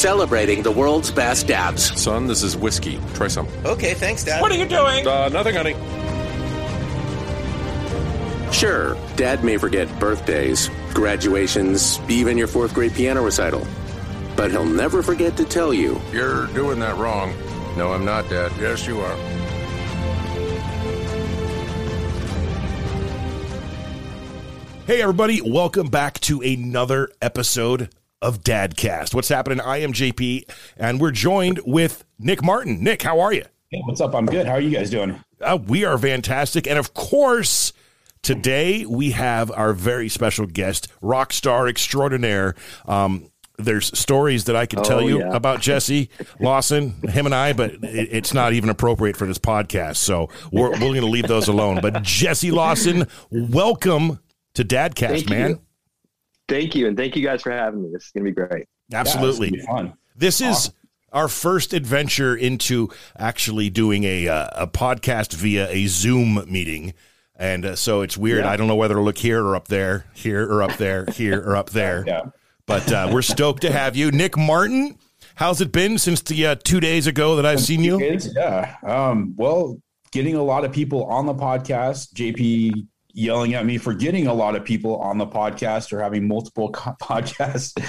celebrating the world's best dabs. Son, this is whiskey. Try some. Okay, thanks, Dad. What are you doing? Uh, nothing, honey. Sure, dad may forget birthdays, graduations, even your fourth grade piano recital. But he'll never forget to tell you You're doing that wrong. No, I'm not, Dad. Yes, you are. Hey, everybody, welcome back to another episode of Dadcast. What's happening? I am JP, and we're joined with Nick Martin. Nick, how are you? Hey, what's up? I'm good. How are you guys doing? Uh, we are fantastic. And of course, today we have our very special guest, rock star extraordinaire. Um, there's stories that I can tell Oh, you yeah. about Jesse Lawson, him and I, but it, it's not even appropriate for this podcast. So we're, we're going to leave those alone. But Jesse Lawson, welcome to Dadcast, Thank man. you. Thank you, and thank you guys for having me. This is gonna be great. Absolutely. Yeah, it's be fun. This is our first adventure into actually doing a uh, a podcast via a Zoom meeting. And uh, so it's weird. Yeah. I don't know whether to look here or up there, here or up there, here or up there. Yeah. But uh, we're stoked to have you. Nick Martin, how's it been since the uh, two days ago that I've seen you? Kids, yeah. Um, well, getting a lot of people on the podcast, JP yelling at me for getting a lot of people on the podcast or having multiple co- podcasts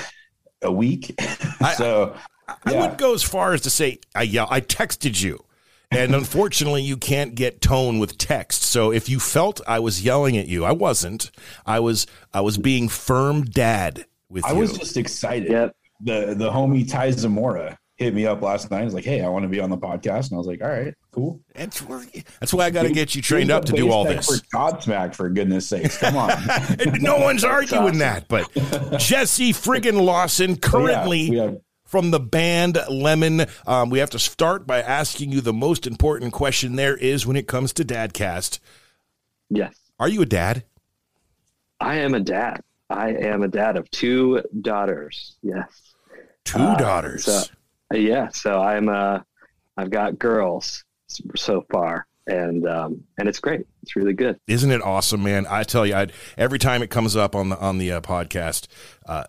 a week. I- so I yeah. would go as far as to say I yell. I texted you, and unfortunately, you can't get tone with text. So if you felt I was yelling at you, I wasn't. I was. I was being firm dad with I you. I was just excited. Yep. The the homie Ty Zamora hit me up last night. He's like, "Hey, I want to be on the podcast," and I was like, "All right, cool." that's, where- that's why I got to get you trained up to do all this. For Godsmack, for goodness sakes, come on. no one's arguing that, but Jesse friggin' Lawson currently. we have from the band Lemon. Um, we have to start by asking you the most important question there is when it comes to Dadcast. Yes, Are you a dad? I am a dad. I am a dad of two daughters. Yes. Two Uh, daughters. so- Yeah. So I'm. Uh, I've got girls so far, and um, and it's great. It's really good. Isn't it awesome, man? I tell you, I'd, every time it comes up on the on the uh, podcast, uh,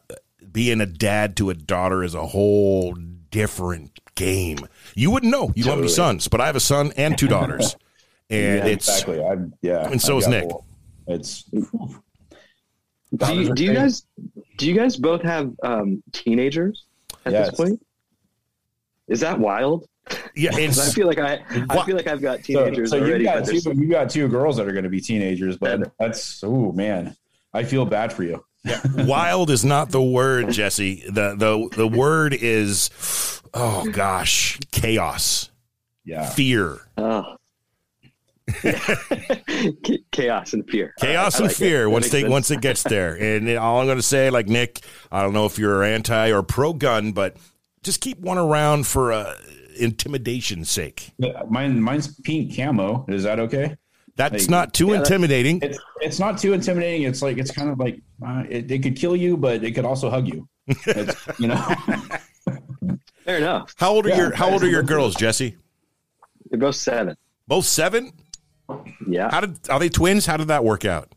being a dad to a daughter is a whole different game. You wouldn't know. You don't have any sons, but I have a son and two daughters, and yeah, it's exactly. I'm yeah, and so I've is Nick. both. It's Do you, do you guys do you guys both have um, teenagers at Yes. this point? Is that wild? yeah, 'Cause I feel like I, I feel like I've got teenagers so already. you but got two you got two girls that are going to be teenagers, but And- that's oh man, I feel bad for you. wild is not the word, Jesse. the the The word is oh gosh, chaos, Yeah, fear, Oh. Chaos and fear. chaos I and like fear That once they sense. once it gets there. And all I'm going to say, like Nick, I don't know if you're anti or pro gun, but just keep one around for uh, intimidation's sake. mine mine's pink camo. Is that okay? That's Hey, not too yeah, intimidating. It's it's not too intimidating. It's like it's kind of like uh, it, it could kill you, but it could also hug you. It's, you know, Fair enough. How old are Yeah, your How old are your girls, Jesse? They're both seven. Both seven. Yeah, How did are they twins? How did that work out?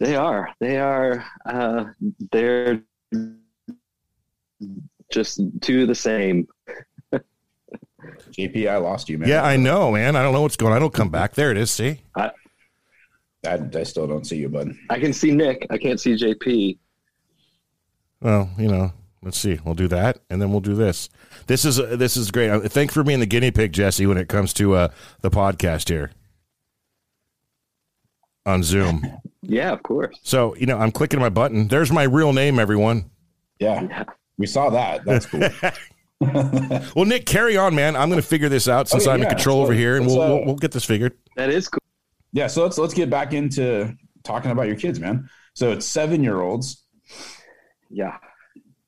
they are. They are. Uh, they're just two of the same. JP, I lost you, man. Yeah, I know, man. I don't know what's going. on. I don't come back. There it is. See. I, I still don't see you, bud. I can see Nick. I can't see JP. Well, you know, let's see. We'll do that, and then we'll do this. This is uh, this is great. Uh, Thanks for being the guinea pig, Jesse, when it comes to uh, the podcast here on Zoom. Yeah, of course. So you know, I'm clicking my button. There's my real name, everyone. Yeah, Yeah. We saw that. That's cool. Well, Nick, carry on, man. I'm going to figure this out since Okay, I'm in control So over here, and we'll, uh, we'll we'll get this figured. That is cool. yeah, so let's let's get back into talking about your kids, man. So it's seven year olds. Yeah.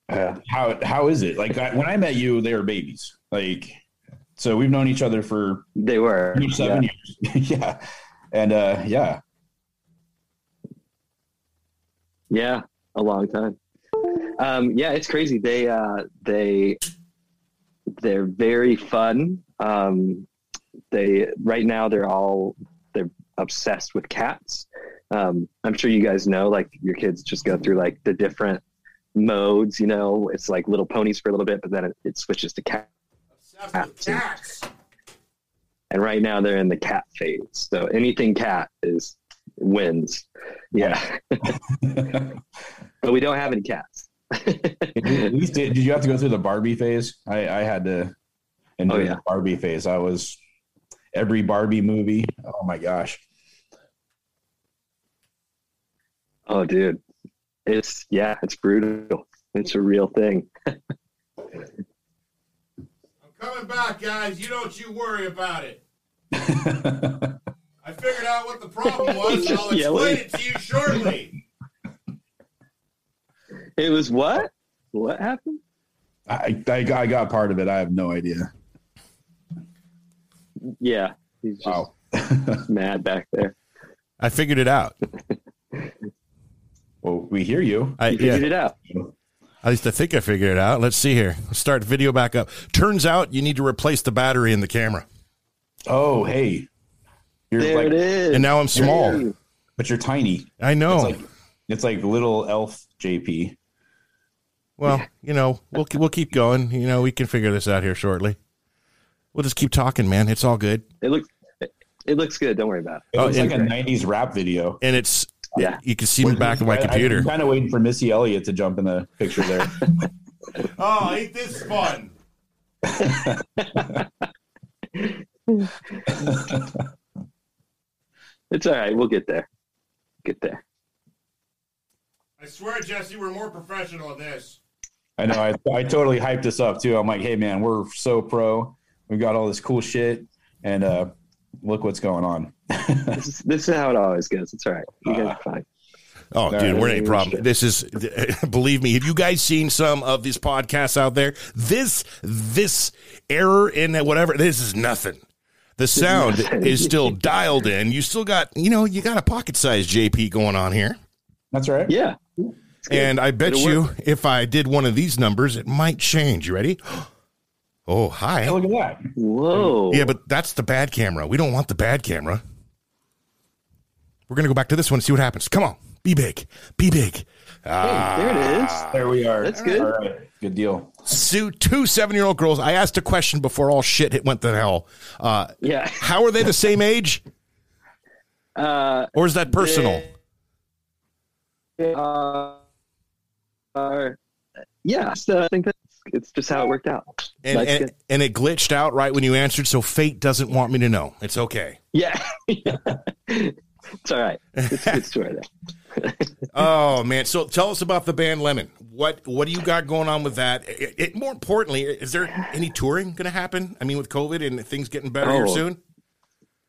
Uh, how how is it? Like I, when I met you, they were babies. Like so, we've known each other for They were. seven Yeah. years. yeah, and uh, yeah, Yeah, a long time. Um, yeah, it's crazy. They uh, they they're very fun. Um, they right now they're all they're obsessed with cats. Um, I'm sure you guys know, like your kids just go through like the different modes. You know, it's like little ponies for a little bit, but then it, it switches to cat. Cats. And right now they're in the cat phase. So anything cat is wins. Yeah, but we don't have any cats. At least did, did you have to go through the Barbie phase? I, I had to and Oh, yeah. the Barbie phase. I was every Barbie movie. Oh my gosh. Oh, dude, it's yeah, it's brutal. It's a real thing. I'm coming back, guys. You don't you worry about it. I figured out what the problem was, and I'll Yelling. explain it to you shortly. It was what? What happened? I, I, got- I got part of it. I have no idea. Yeah, he's just Wow. mad back there. I figured it out. Well, we hear you. I, You figured it out. At least I think I figured it out. Let's see here. Let's start video back up. Turns out you need to replace the battery in the camera. Oh, hey. You're There like, it is. And now I'm small. Hey. but you're tiny. I know. It's like it's like little elf JP. Well, you know, we'll we'll keep going. You know, we can figure this out here shortly. We'll just keep talking, man. It's all good. It looks it looks good. Don't worry about it. It Oh, looks like a '90s rap video. And it's Yeah. you can see me back of my computer. I'm kind of waiting for Missy Elliott to jump in the picture there. Oh, ain't this fun? It's all right. We'll get there. Get there. I swear, Jesse, we're more professional at this. I know. I, I totally hyped this up too. I'm like, hey man, we're so pro. We've got all this cool shit, and uh, look what's going on. This is, this is how it always goes. It's all right. You guys are fine. Oh, No, dude, we're no, any problem. shit. This is, believe me, have you guys seen some of these podcasts out there? This, this error in that whatever, this is nothing. The sound is still dialed in. You still got, you know, you got a pocket sized JP going on here. That's right. Yeah. It's good. And I bet It'll you work. if I did one of these numbers, it might change. You ready? Oh, hi. Hey, look at that. Whoa. Yeah, but that's the bad camera. We don't want the bad camera. We're going to go back to this one and see what happens. Come on. Be big. Be big. Hey, there it is. There we are. That's good. All right. Good deal. Sue, two seven year old girls. I asked a question before all shit hit went to hell. Uh, Yeah. how are they the same age, Uh, or is that personal? they are, are- yeah. So I think that's it's just how it worked out. And, and, good. and it glitched out right when you answered, so fate doesn't want me to know. It's okay. Yeah. it's all right. It's a good story. Oh man! So tell us about the band Lemon. What what do you got going on with that? It, it- more importantly, is there any touring going to happen? I mean, with COVID and things getting better here Oh. soon.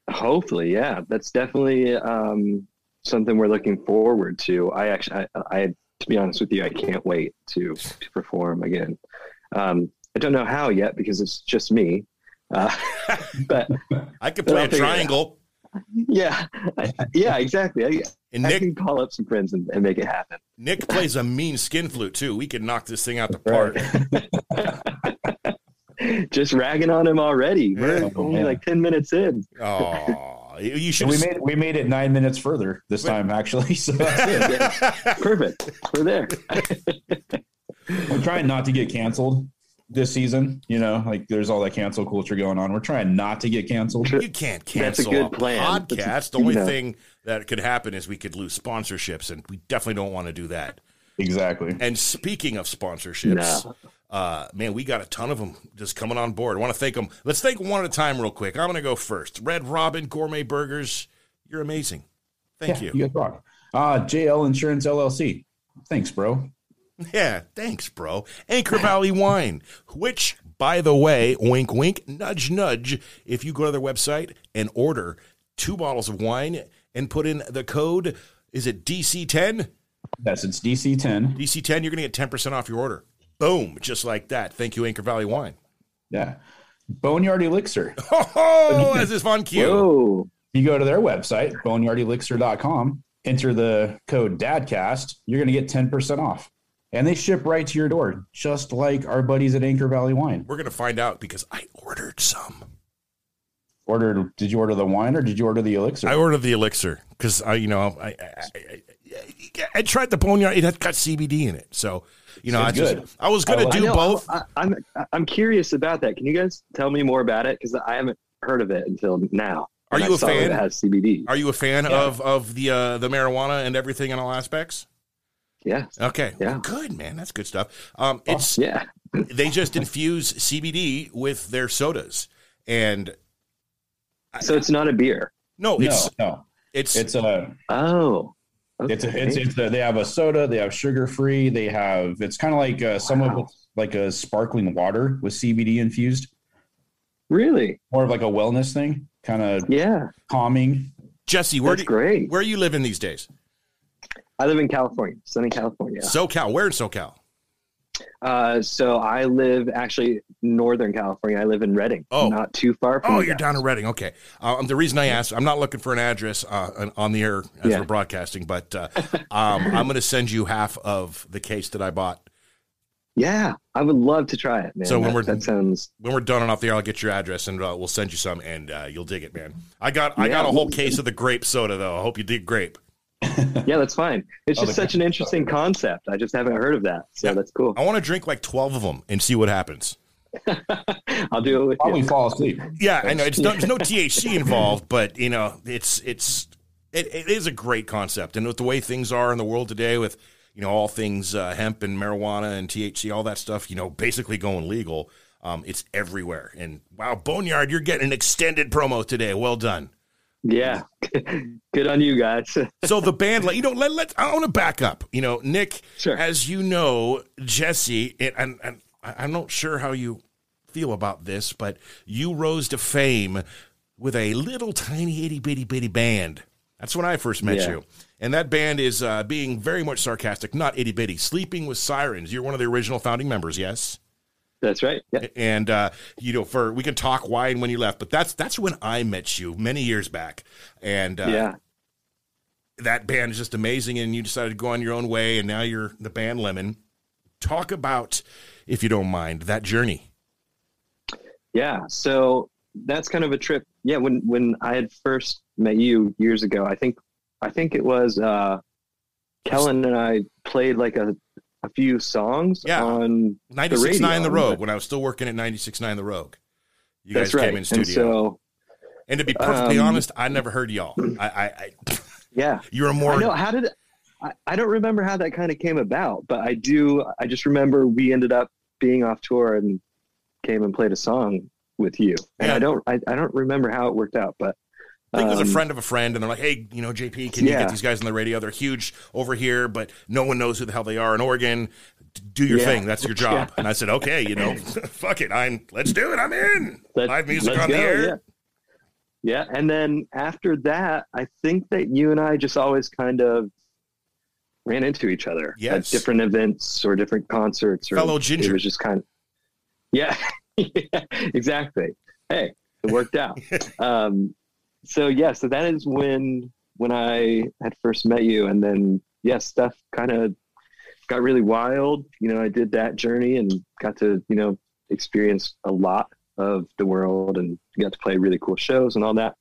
Hopefully, yeah. That's definitely um, something we're looking forward to. I actually, I, I, to be honest with you, I can't wait to, to perform again. Um, I don't know how yet because it's just me. Uh, but I could play a figure it out. triangle, yeah, I, yeah, exactly. I, and I Nick can call up some friends and, and make it happen. Nick plays a mean skin flute too. We could knock this thing out the park. Just ragging on him already. We're Yeah. only like ten minutes in. Oh, you should. we made we made it nine minutes further this time actually. So that's it. Perfect. We're there. We're trying not to get canceled this season. You know, like there's all that cancel culture going on. We're trying not to get canceled. You can't That's a cancel good a plan. podcast. A- the only know. thing that could happen is we could lose sponsorships, and we definitely don't want to do that. Exactly. And speaking of sponsorships, No. Uh, man, we got a ton of them just coming on board. I want to thank them. Let's thank one at a time, real quick. I'm going to go first. Red Robin Gourmet Burgers, you're amazing. Thank Yeah, you. You rock. Uh, JL Insurance LLC. Thanks, bro. Yeah, thanks, bro. Anchor Valley Wine, which, by the way, wink, wink, nudge, nudge, if you go to their website and order two bottles of wine and put in the code, is it DC10? Yes, it's DC 10. DC10, you're going to get 10% off your order. Boom, just like that. Thank you, Anchor Valley Wine. Yeah. Boneyard Elixir. Oh, this is fun cue. Whoa. You go to their website, boneyardelixir.com, enter the code DADCAST, you're going to get 10% off. And they ship right to your door, just like our buddies at Anchor Valley Wine. We're going to find out because I ordered some. Ordered, did you order the wine or did you order the elixir? I ordered the elixir because I, you know, I, I, I, I, I tried the boneyard. It had got CBD in it, so You know, I just good. I was gonna I like- I do both. I, I'm I'm curious about that. Can you guys tell me more about it? Because I haven't heard of it until now. Are you I a fan? It has CBD. Are you a fan Yeah. of of the uh, the marijuana and everything in all aspects? Yeah, Okay, Yeah. good man, that's good stuff. Um, it's yeah. they just infuse CBD with their sodas, and So it's not a beer. no, No, it's no, it's it's a Oh, it's a, it's it's a, they have a soda, they have sugar free, they have it's kind of like uh, some of Wow. it's like a sparkling water with CBD infused, really? more of like a wellness thing, kind of Yeah, calming. Jesse. Where that's do you, great. where are you living these days? I live in California, sunny California. SoCal. Where in SoCal? Uh, so I live actually Northern California. I live in Redding. Oh. not too far from. Oh, you you're down in Redding. Okay. Um, the reason I asked, I'm not looking for an address uh, on- the air as Yeah. we're broadcasting, but uh, um, I'm going to send you half of the case that I bought. Yeah, I would love to try it, man. So when that, we're- that sounds When we're done and off the air, I'll get your address and uh, we'll send you some, and uh, you'll dig it, man. I got I got a whole case of the grape soda though. I hope you dig grape. yeah, that's fine. It's just such an interesting concept. I just haven't heard of that, so Yeah. that's cool. I want to drink like 12 of them and see what happens. I'll do it with Probably you. fall asleep. Yeah, I know it's no, there's no THC involved, but you know it's it's it, it is a great concept, and with the way things are in the world today, with you know all things uh, hemp and marijuana and THC, all that stuff, you know, basically going legal, um, it's everywhere. And wow, Boneyard, you're getting an extended promo today. Well done. Yeah, good on you guys. So the band, like you know, let let I want to back up. You know, Nick, Sure. as you know, Jesse, and, and, and I'm not sure how you feel about this, but you rose to fame with a little tiny itty bitty bitty band. That's when I first met Yeah. you, and that band is uh, being very much sarcastic, not itty bitty. Sleeping with Sirens. You're one of the original founding members, yes. That's right. Yeah, And uh, you know, for we can talk why and when you left, but that's that's when I met you many years back, and uh, yeah. that band is just amazing and you decided to go on your own way and now you're the band lemon talk about if you don't mind that journey Yeah. So that's kind of a trip. Yeah. When, when I had first met you years ago, I think, I think it was, uh, Kellin and I played like a, a few songs Yeah. on 96.9 radio, the rogue when i was still working at 96.9 the rogue you guys right. came in And studio so, and to be perfectly um, honest i never heard y'all i i, I yeah, you're a I more know. How did I, I don't remember how that kind of came about, but I do. I just remember we ended up being off tour and came and played a song with you. And Yeah. I don't. I, I don't remember how it worked out, but I think it was a um, friend of a friend, and they're like, "Hey, you know, JP, can you get these guys on the radio? They're huge over here, but no one knows who the hell they are in Oregon. Do your Yeah. thing. That's your job." Yeah. And I said, "Okay, you know, fuck it. I'm let's do it. I'm in. Let- Live music on the air. Yeah. yeah. And then after that, I think that you and I just always kind of ran into each other Yes. at different events or different concerts. Or Fellow ginger. It was just kind of, yeah, yeah, exactly. Hey, it worked out. um, so yeah, so that is when when I had first met you, and then yeah, stuff kind of got really wild. You know, I did that journey and got to you know experience a lot of the world and got to play really cool shows and all that.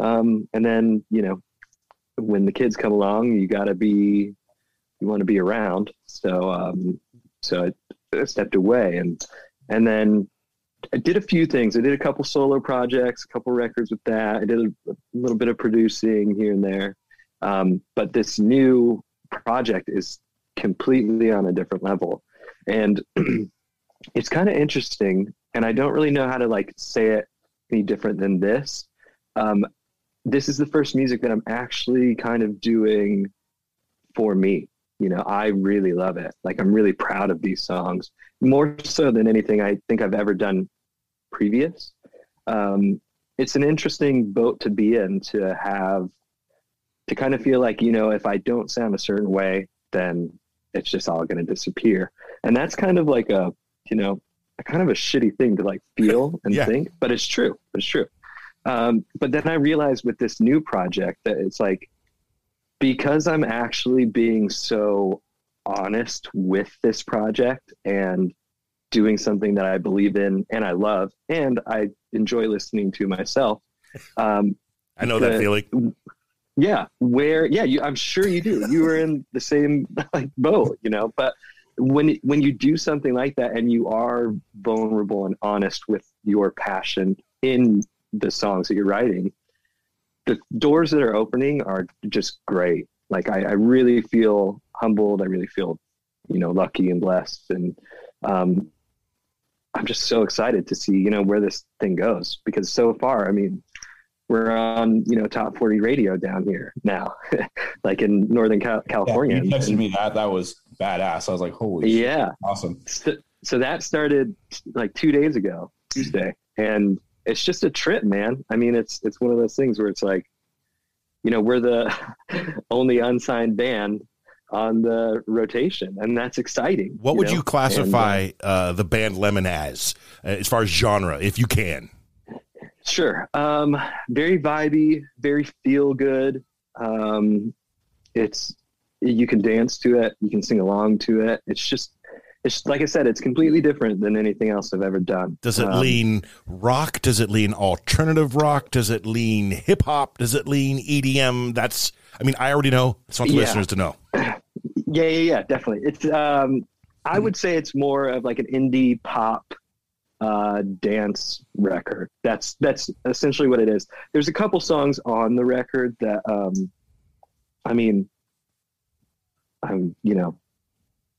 Um, and then you know, when the kids come along, you got to be you want to be around. So um, so I, I stepped away and and then I did a few things. I did a couple solo projects, a couple records with that. I did a, a little bit of producing here and there. Um, but this new project is completely on a different level. And it's kind of interesting. And I don't really know how to like say it any different than this. Um, this is the first music that I'm actually kind of doing for me. You know, I really love it. Like I'm really proud of these songs more so than anything I think I've ever done previous. Um, it's an interesting boat to be in to have to kind of feel like, you know, if I don't sound a certain way, then it's just all going to disappear. And that's kind of like a, you know, a kind of a shitty thing to like feel and Yeah. think, but it's true. It's true. Um, but then I realized with this new project that it's like, because I'm actually being so honest with this project and doing something that I believe in and I love and I enjoy listening to myself. Um, I know that feeling. yeah, where yeah, you, I'm sure you do. You were in the same like boat, you know. But when when you do something like that and you are vulnerable and honest with your passion in the songs that you're writing, the doors that are opening are just great. Like I, I really feel humbled. I really feel, you know, lucky and blessed. And um, I'm just so excited to see, you know, where this thing goes because so far, I mean, we're on, you know, top 40 radio down here now, like in Northern Cal- California. Yeah, you texted me that. That was badass. I was like, holy yeah. shit, awesome. So, so that started like two days ago, Tuesday. And it's just a trip, man. I mean, it's, it's one of those things where it's like, you know, we're the only unsigned band on the rotation, and that's exciting. What would know? you classify And, uh, uh, the band Lemon as, uh, as far as genre, if you can? Sure. Um, very vibey, very feel good. Um, it's you can dance to it, you can sing along to it. It's just it's like I said, it's completely different than anything else I've ever done. Does it Um, lean rock? Does it lean alternative rock? Does it lean hip hop? Does it lean EDM? That's, I mean, I already know. It's want the Yeah. listeners to know. Yeah, yeah, yeah, definitely. It's um I would say it's more of like an indie pop uh dance record. That's that's essentially what it is. There's a couple songs on the record that um I mean I'm you know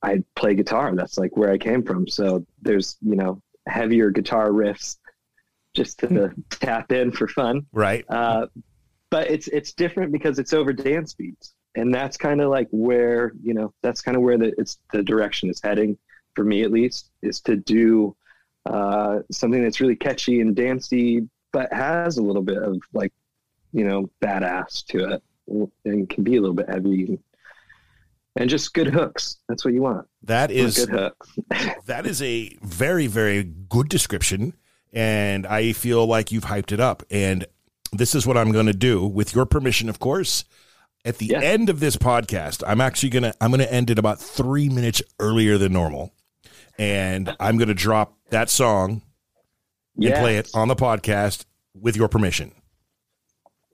I play guitar. That's like where I came from. So there's, you know, heavier guitar riffs just to tap in for fun. Right. Uh, but it's it's different because it's over dance beats, and that's kind of like where you know that's kind of where the it's the direction is heading for me at least is to do uh, something that's really catchy and dancey, but has a little bit of like you know badass to it, and can be a little bit heavy. And just good hooks. That's what you want. That is good hooks. that is a very very good description and i feel like you've hyped it up and this is what i'm going to do with your permission of course at the Yeah. end of this podcast i'm actually going to i'm going to end it about three minutes earlier than normal and i'm going to drop that song and play it on the podcast with your permission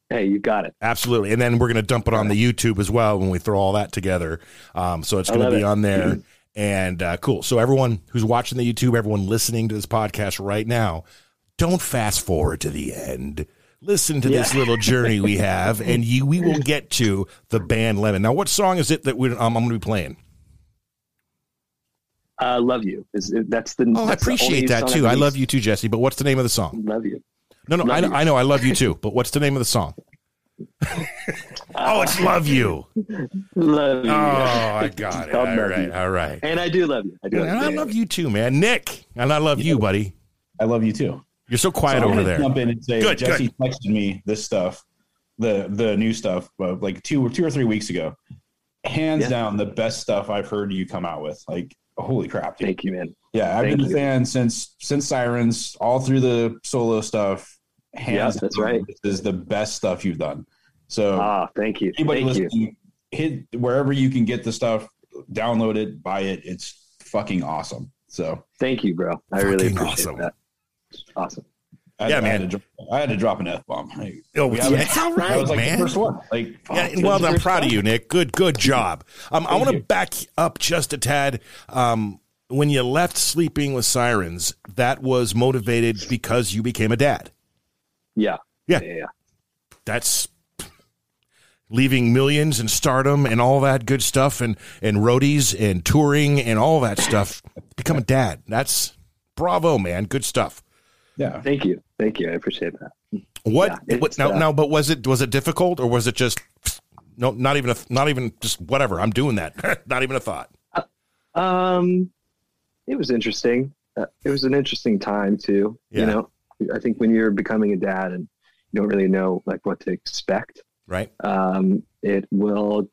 Hey, you got it. Absolutely. And then we're going to dump it on the YouTube as well when we throw all that together. Um, so it's going to be it. on there. And uh, cool. So, everyone who's watching the YouTube, everyone listening to this podcast right now, don't fast forward to the end. Listen to this little journey we have, and you, we will get to the band Lemon. Now, what song is it that we, um, I'm going to be playing? Uh, love you. Is that's the Oh, I that's only appreciate that too. I released. love you too, Jesse. But what's the name of the song? Love you. No, no, I, know- I know. I love you too. But what's the name of the song? oh, it's Love You. Love you. Oh, I got it. All Called Love right. You. All right. And I do love you. I do. And I love you. love you too, man. Nick, and I love you, buddy. I love you too. You're so quiet So over there. Jump in and say Good, Jesse texted me this stuff, the the new stuff, like two two or three weeks ago. Hands Yeah. down, the best stuff I've heard you come out with. Like, holy crap, dude. Thank you, man. Yeah, I've Thank been a you. fan since since Sirens, all through the solo stuff. Hands Yeah, that's down, right. This is the best stuff you've done. So Ah, thank you. anybody Thank you. listening, hit wherever you can get the stuff, download it, buy it. It's fucking awesome. So Thank you, bro. I really appreciate awesome. that. Awesome. I, Yeah, I man. Had to, drop- I had to drop an f bomb. Oh, We yeah, haven't- it's all that right, was like man. the first one. Like, fuck, Yeah, well, I'm first proud of you, Nick. Good, good job. Um, I want to back up just a tad. Um, when you left sleeping with sirens, that was motivated because you became a dad. Yeah. Yeah. Yeah. yeah. That's leaving millions and stardom and all that good stuff and and roadies and touring and all that stuff. Become a dad. That's bravo, man. Good stuff. Yeah. Thank you. Thank you. I appreciate that. What, Yeah, it's, what now, uh, now? But was it was it difficult or was it just no? Not even a not even just whatever. I'm doing that. not even a thought. Um, it was interesting. Uh, it was an interesting time too. Yeah. You know, I think when you're becoming a dad and you don't really know like what to expect, Right. um, it will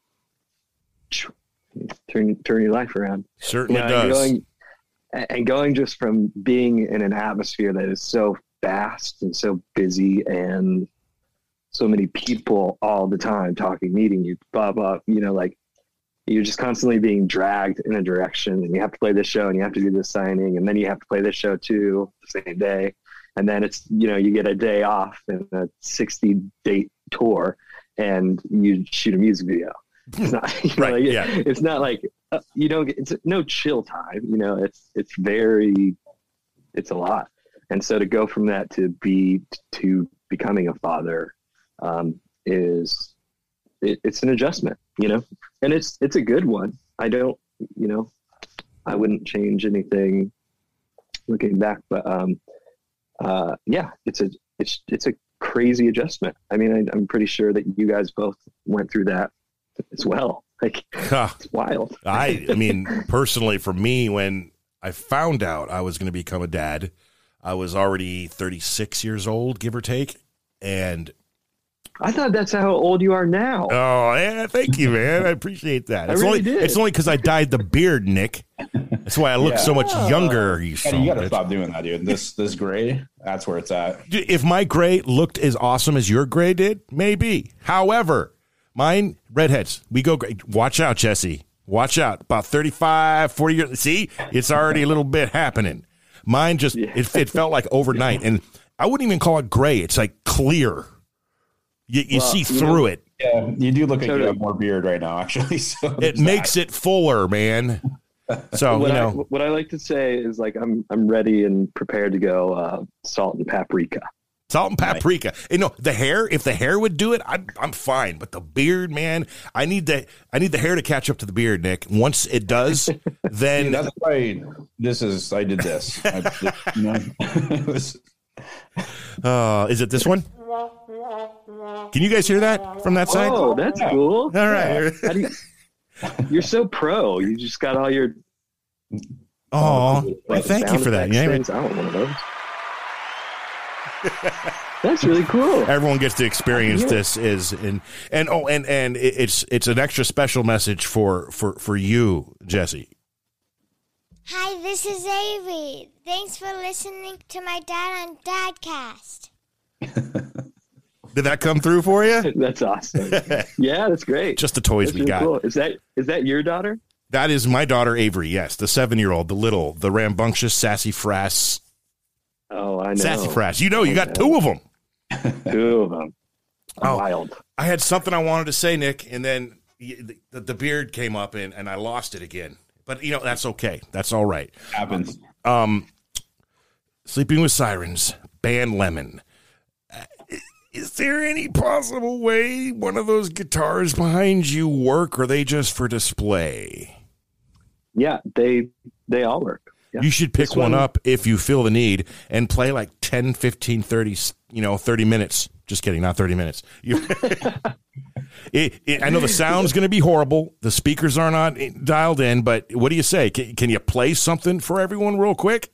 turn turn your life around. Certainly and does. Going, and going just from being in an atmosphere that is so fast and so busy and so many people all the time talking, meeting you, blah, blah, you know, like you're just constantly being dragged in a direction and you have to play this show and you have to do this signing and then you have to play this show too the same day. And then it's, you know, you get a day off in a 60 date tour and you shoot a music video. It's not, you know, Right, like, yeah. it's not like uh, you don't get it's no chill time. You know, it's it's very it's a lot, and so to go from that to be to becoming a father um, is it, it's an adjustment. You know, and it's it's a good one. I don't you know I wouldn't change anything looking back, but um, uh, yeah, it's a it's it's a crazy adjustment. I mean, I, I'm pretty sure that you guys both went through that as well. Like it's wild. I I mean, personally, for me, when I found out I was going to become a dad, I was already 36 years old, give or take, and I thought that's how old you are now. Oh, yeah, thank you, man. I appreciate that. I It's really only did. it's only because I dyed the beard, Nick. That's why I look Yeah. so much younger. You, Yeah, you got to stop doing that, dude. This this gray, that's where it's at. If my gray looked as awesome as your gray did, maybe. However, mine redheads, we go gray. Watch out, Jesse. Watch out. About 35, 40 years. See, it's already a little bit happening. Mine just it, it felt like overnight, and I wouldn't even call it gray. It's like clear. You, you Well, see you through know- it. Yeah, you do look like you have more beard right now, actually. So It makes that. it fuller, man. So what you I know, what I like to say is like I'm I'm ready and prepared to go uh, salt and paprika. Salt and paprika. You know, the hair, if the hair would do it, I'm, I'm fine. But the beard, man, I need the I need the hair to catch up to the beard, Nick. Once it does, then Dude, that's why this is. I did this. I, you know, it was- uh, is it this one? Can you guys hear that from that side? Oh, that's cool. All right. How you, you're so pro. You just got all your Oh, well, like, thank you for that. effects Yeah, things. I want one of those. That's really cool. everyone gets to experience Yeah. this is and and oh and and it's it's an extra special message for for for you, Jesse. Hi, this is Avery. Thanks for listening to my dad on Dadcast. Did that come through for you? That's awesome. Yeah, that's great. Just the toys that's we really got. cool. Is that is that your daughter? That is my daughter Avery. Yes, the seven year old, the little, the rambunctious, sassy frass, Oh, I know. sassy frass. You know, you got two of them. Two of them. Oh. Wild. I had something I wanted to say, Nick, and then y- the, the beard came up and, and I lost it again. But you know that's okay. That's all right. happens. Um, Sleeping with Sirens, band Lemon. Uh, Is there any possible way one of those guitars behind you work, or are they just for display? Yeah, they they all work. Yeah. You should pick one one- up if you feel the need and play like 10, 15, 30, you know, 30 minutes. Just kidding, not 30 minutes. It, it, I know the sound's going to be horrible. The speakers are not dialed in, but what do you say? Can, can you play something for everyone real quick?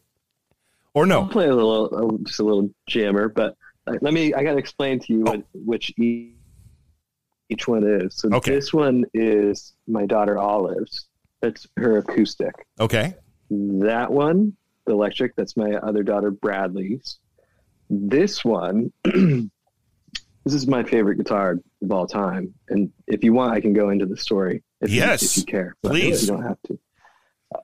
Or I'll no? play a little, uh, just a little jammer, but uh, let me. I got to explain to you what, which each one is. So Okay. this one is my daughter Olive's. That's her acoustic. Okay. That one, the electric, that's my other daughter Bradley's. This one, this is my favorite guitar of all time. And if you want, I can go into the story. If Yes, you, if you care, but please. You don't have to. Uh,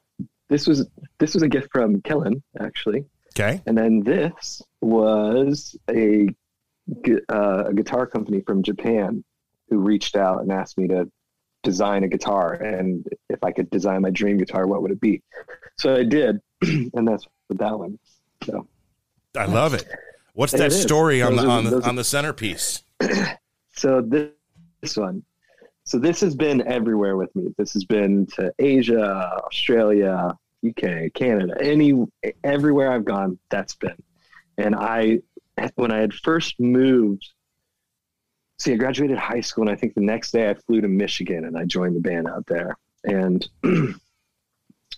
This was this was a gift from Kellin, actually. Okay. And then this was a, uh, a guitar company from Japan who reached out and asked me to design a guitar. And if I could design my dream guitar, what would it be? So I did. and that's that one. So I love it. What's that is. story on Those the are- on the on the centerpiece? so this, this one. So this has been everywhere with me. This has been to Asia, Australia, UK, Canada, any everywhere I've gone, that's been. And I when I had first moved see I graduated high school and I think the next day I flew to Michigan and I joined the band out there. And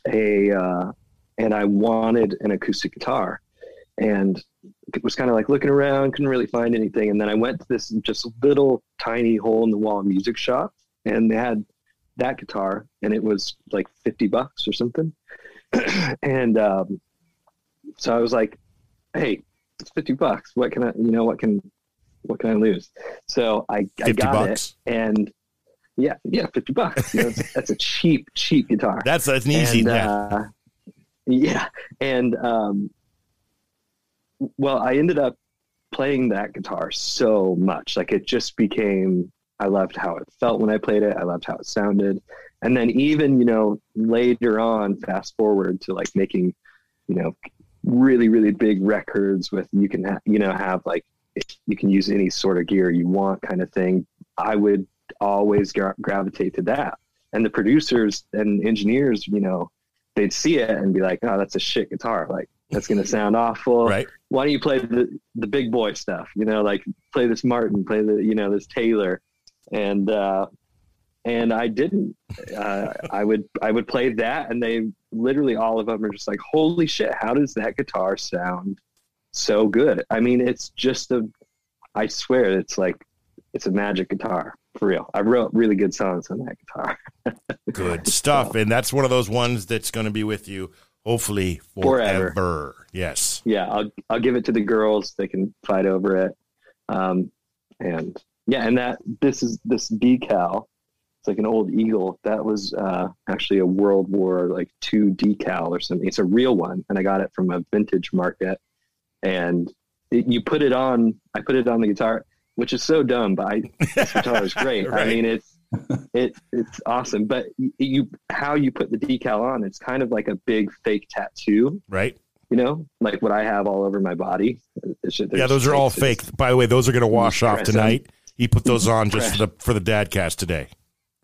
a uh, and I wanted an acoustic guitar. And was kind of like looking around, couldn't really find anything. And then I went to this just little tiny hole in the wall music shop, and they had that guitar, and it was like fifty bucks or something. and um, so I was like, "Hey, it's fifty bucks. What can I, you know, what can, what can I lose?" So I, I got bucks. it, and yeah, yeah, fifty bucks. You know, that's, a cheap, cheap guitar. That's that's an easy And, death. uh, yeah, and um, well, I ended up playing that guitar so much, like it just became. I loved how it felt when I played it. I loved how it sounded, And then even, you know, later on, fast forward to like making, you know, really, really big records with, you can, ha- you know, have like, you can use any sort of gear you want kind of thing. I would always gra- gravitate to that. And the producers and engineers, you know, they'd see it and be like, oh, that's a shit guitar. Like, that's going to sound awful. Right. Why don't you play the, the big boy stuff? You know, like play this Martin, play the, you know, this Taylor. And, uh, and I didn't. Uh, I would I would play that, and they literally all of them are just like, "Holy shit! How does that guitar sound so good?" I mean, it's just a. I swear, it's like it's a magic guitar for real. I wrote really good songs on that guitar. Good stuff. And that's one of those ones that's going to be with you hopefully forever. Forever. Yes. yeah, I'll I'll give it to the girls. They can fight over it. Um, and yeah, and that this is this decal. It's like an old eagle. That was uh, actually a World War like two decal or something. It's a real one, and I got it from a vintage market. And it, you put it on. I put it on the guitar, which is so dumb, but I, this guitar is great. Right. I mean, it's it it's awesome. But you, you how you put the decal on, it's kind of like a big fake tattoo. Right. You know, like what I have all over my body. Just- Yeah, those are all fake. By the way, those are going to wash off press them. tonight. He put those on just for the for the dadcast today.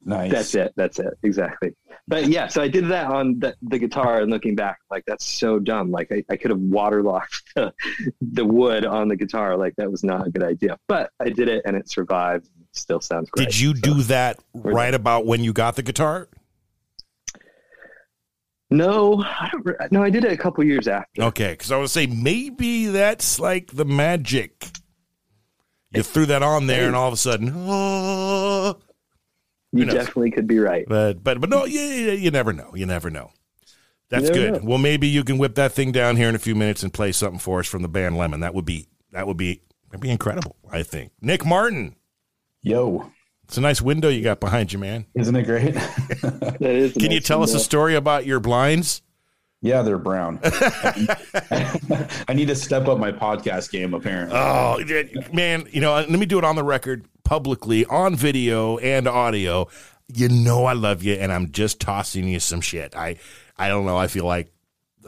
Nice. That's it. That's it. Exactly. But yeah, so I did that on the, the guitar and looking back, like that's so dumb. Like I, I could have waterlocked the, the wood on the guitar. Like that was not a good idea, but I did it and it survived. Still sounds great. Did you So- do that right about when you got the guitar? No, I don't, no, I did it a couple years after. Okay, because I was say maybe that's like the magic. You threw that on there, and all of a sudden, oh, you knows? definitely could be right. but but but no, you, you you never know. You never know. That's never good. know. Well, maybe you can whip that thing down here in a few minutes and play something for us from the band Lemon. That would be that would be that'd be incredible. I think Nick Martin. Yo, It's a nice window you got behind you, man. isn't it great? That is a Can you nice tell us a story about your blinds? yeah, they're brown. I need to step up my podcast game. Apparently, Oh, man, you know, let me do it on the record publicly, on video and audio. You know I love you, and I'm just tossing you some shit. I, I don't know. I feel like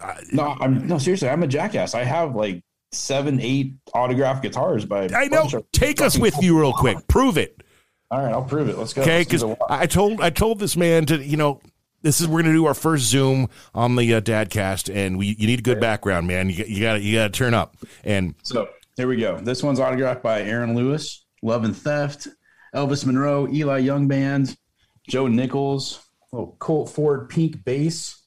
uh, no, I'm no seriously. I'm a jackass. I have like seven, eight autographed guitars by. a I know. Take us with you real quick. Prove it, All right, I'll prove it. Let's go. okay? Because. I told I told this man to, you know, this is we're gonna do our first Zoom on the uh, Dadcast, and we you need a good background, man. You you got to you got to turn up, and So here we go. This one's autographed by Aaron Lewis, Love and Theft, Elvis Monroe, Eli Young Band, Joe Nichols, little Colt Ford pink bass.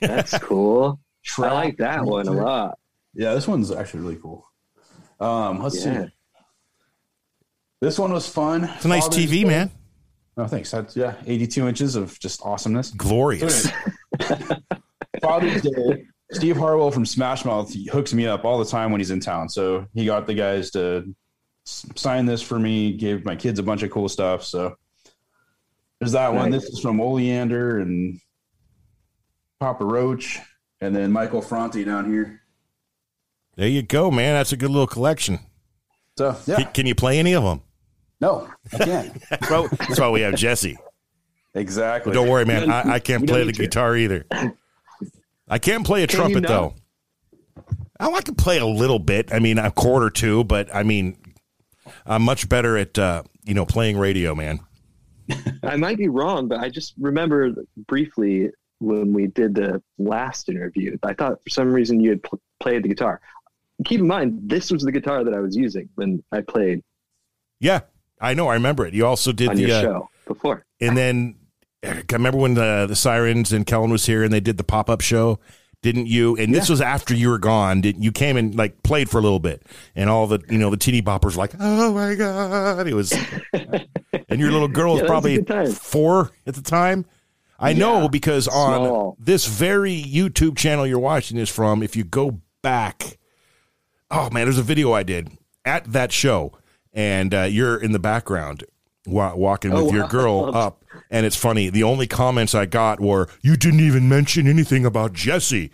That's cool. I like that one a lot. Yeah, this one's actually really cool. Um, let's Yeah. see. This one was fun. it's a nice TV, man. Oh, thanks. That's yeah, 82 inches of just awesomeness. Glorious. Father's Day. Steve Harwell from Smash Mouth he hooks me up all the time when he's in town. So he got the guys to sign this for me, gave my kids a bunch of cool stuff. So there's that one. This is from Oleander and Papa Roach, and then Michael Franti down here. There you go, man. That's a good little collection. So yeah, Can, can you play any of them? no, I can't. Well, that's why we have Jesse. exactly. Don't worry, man. I, I can't play the need to. guitar either. I can't play a Can you trumpet though. Oh, I can play a little bit. I mean, a chord or two, but I mean, I'm much better at uh, you know playing radio, man. I might be wrong, but I just remember briefly when we did the last interview. I thought for some reason you had pl- played the guitar. Keep in mind, this was the guitar that I was using when I played Yeah, I know. I remember it. You also did the, your uh, show before. and then I remember when the the sirens and Kellin was here and they did the pop up show. Didn't you? And this was after you were gone. Did you came and like played for a little bit, and all the you know the teeny boppers were like, oh my god, it was. and your little girl was Yeah, probably four at the time. I know because on small. this very YouTube channel you're watching this from, if you go back, oh man, there's a video I did at that show, and uh, you're in the background wa- walking with Oh, your wow. girl up, and it's funny. The only comments I got were, "You didn't even mention anything about Jesse."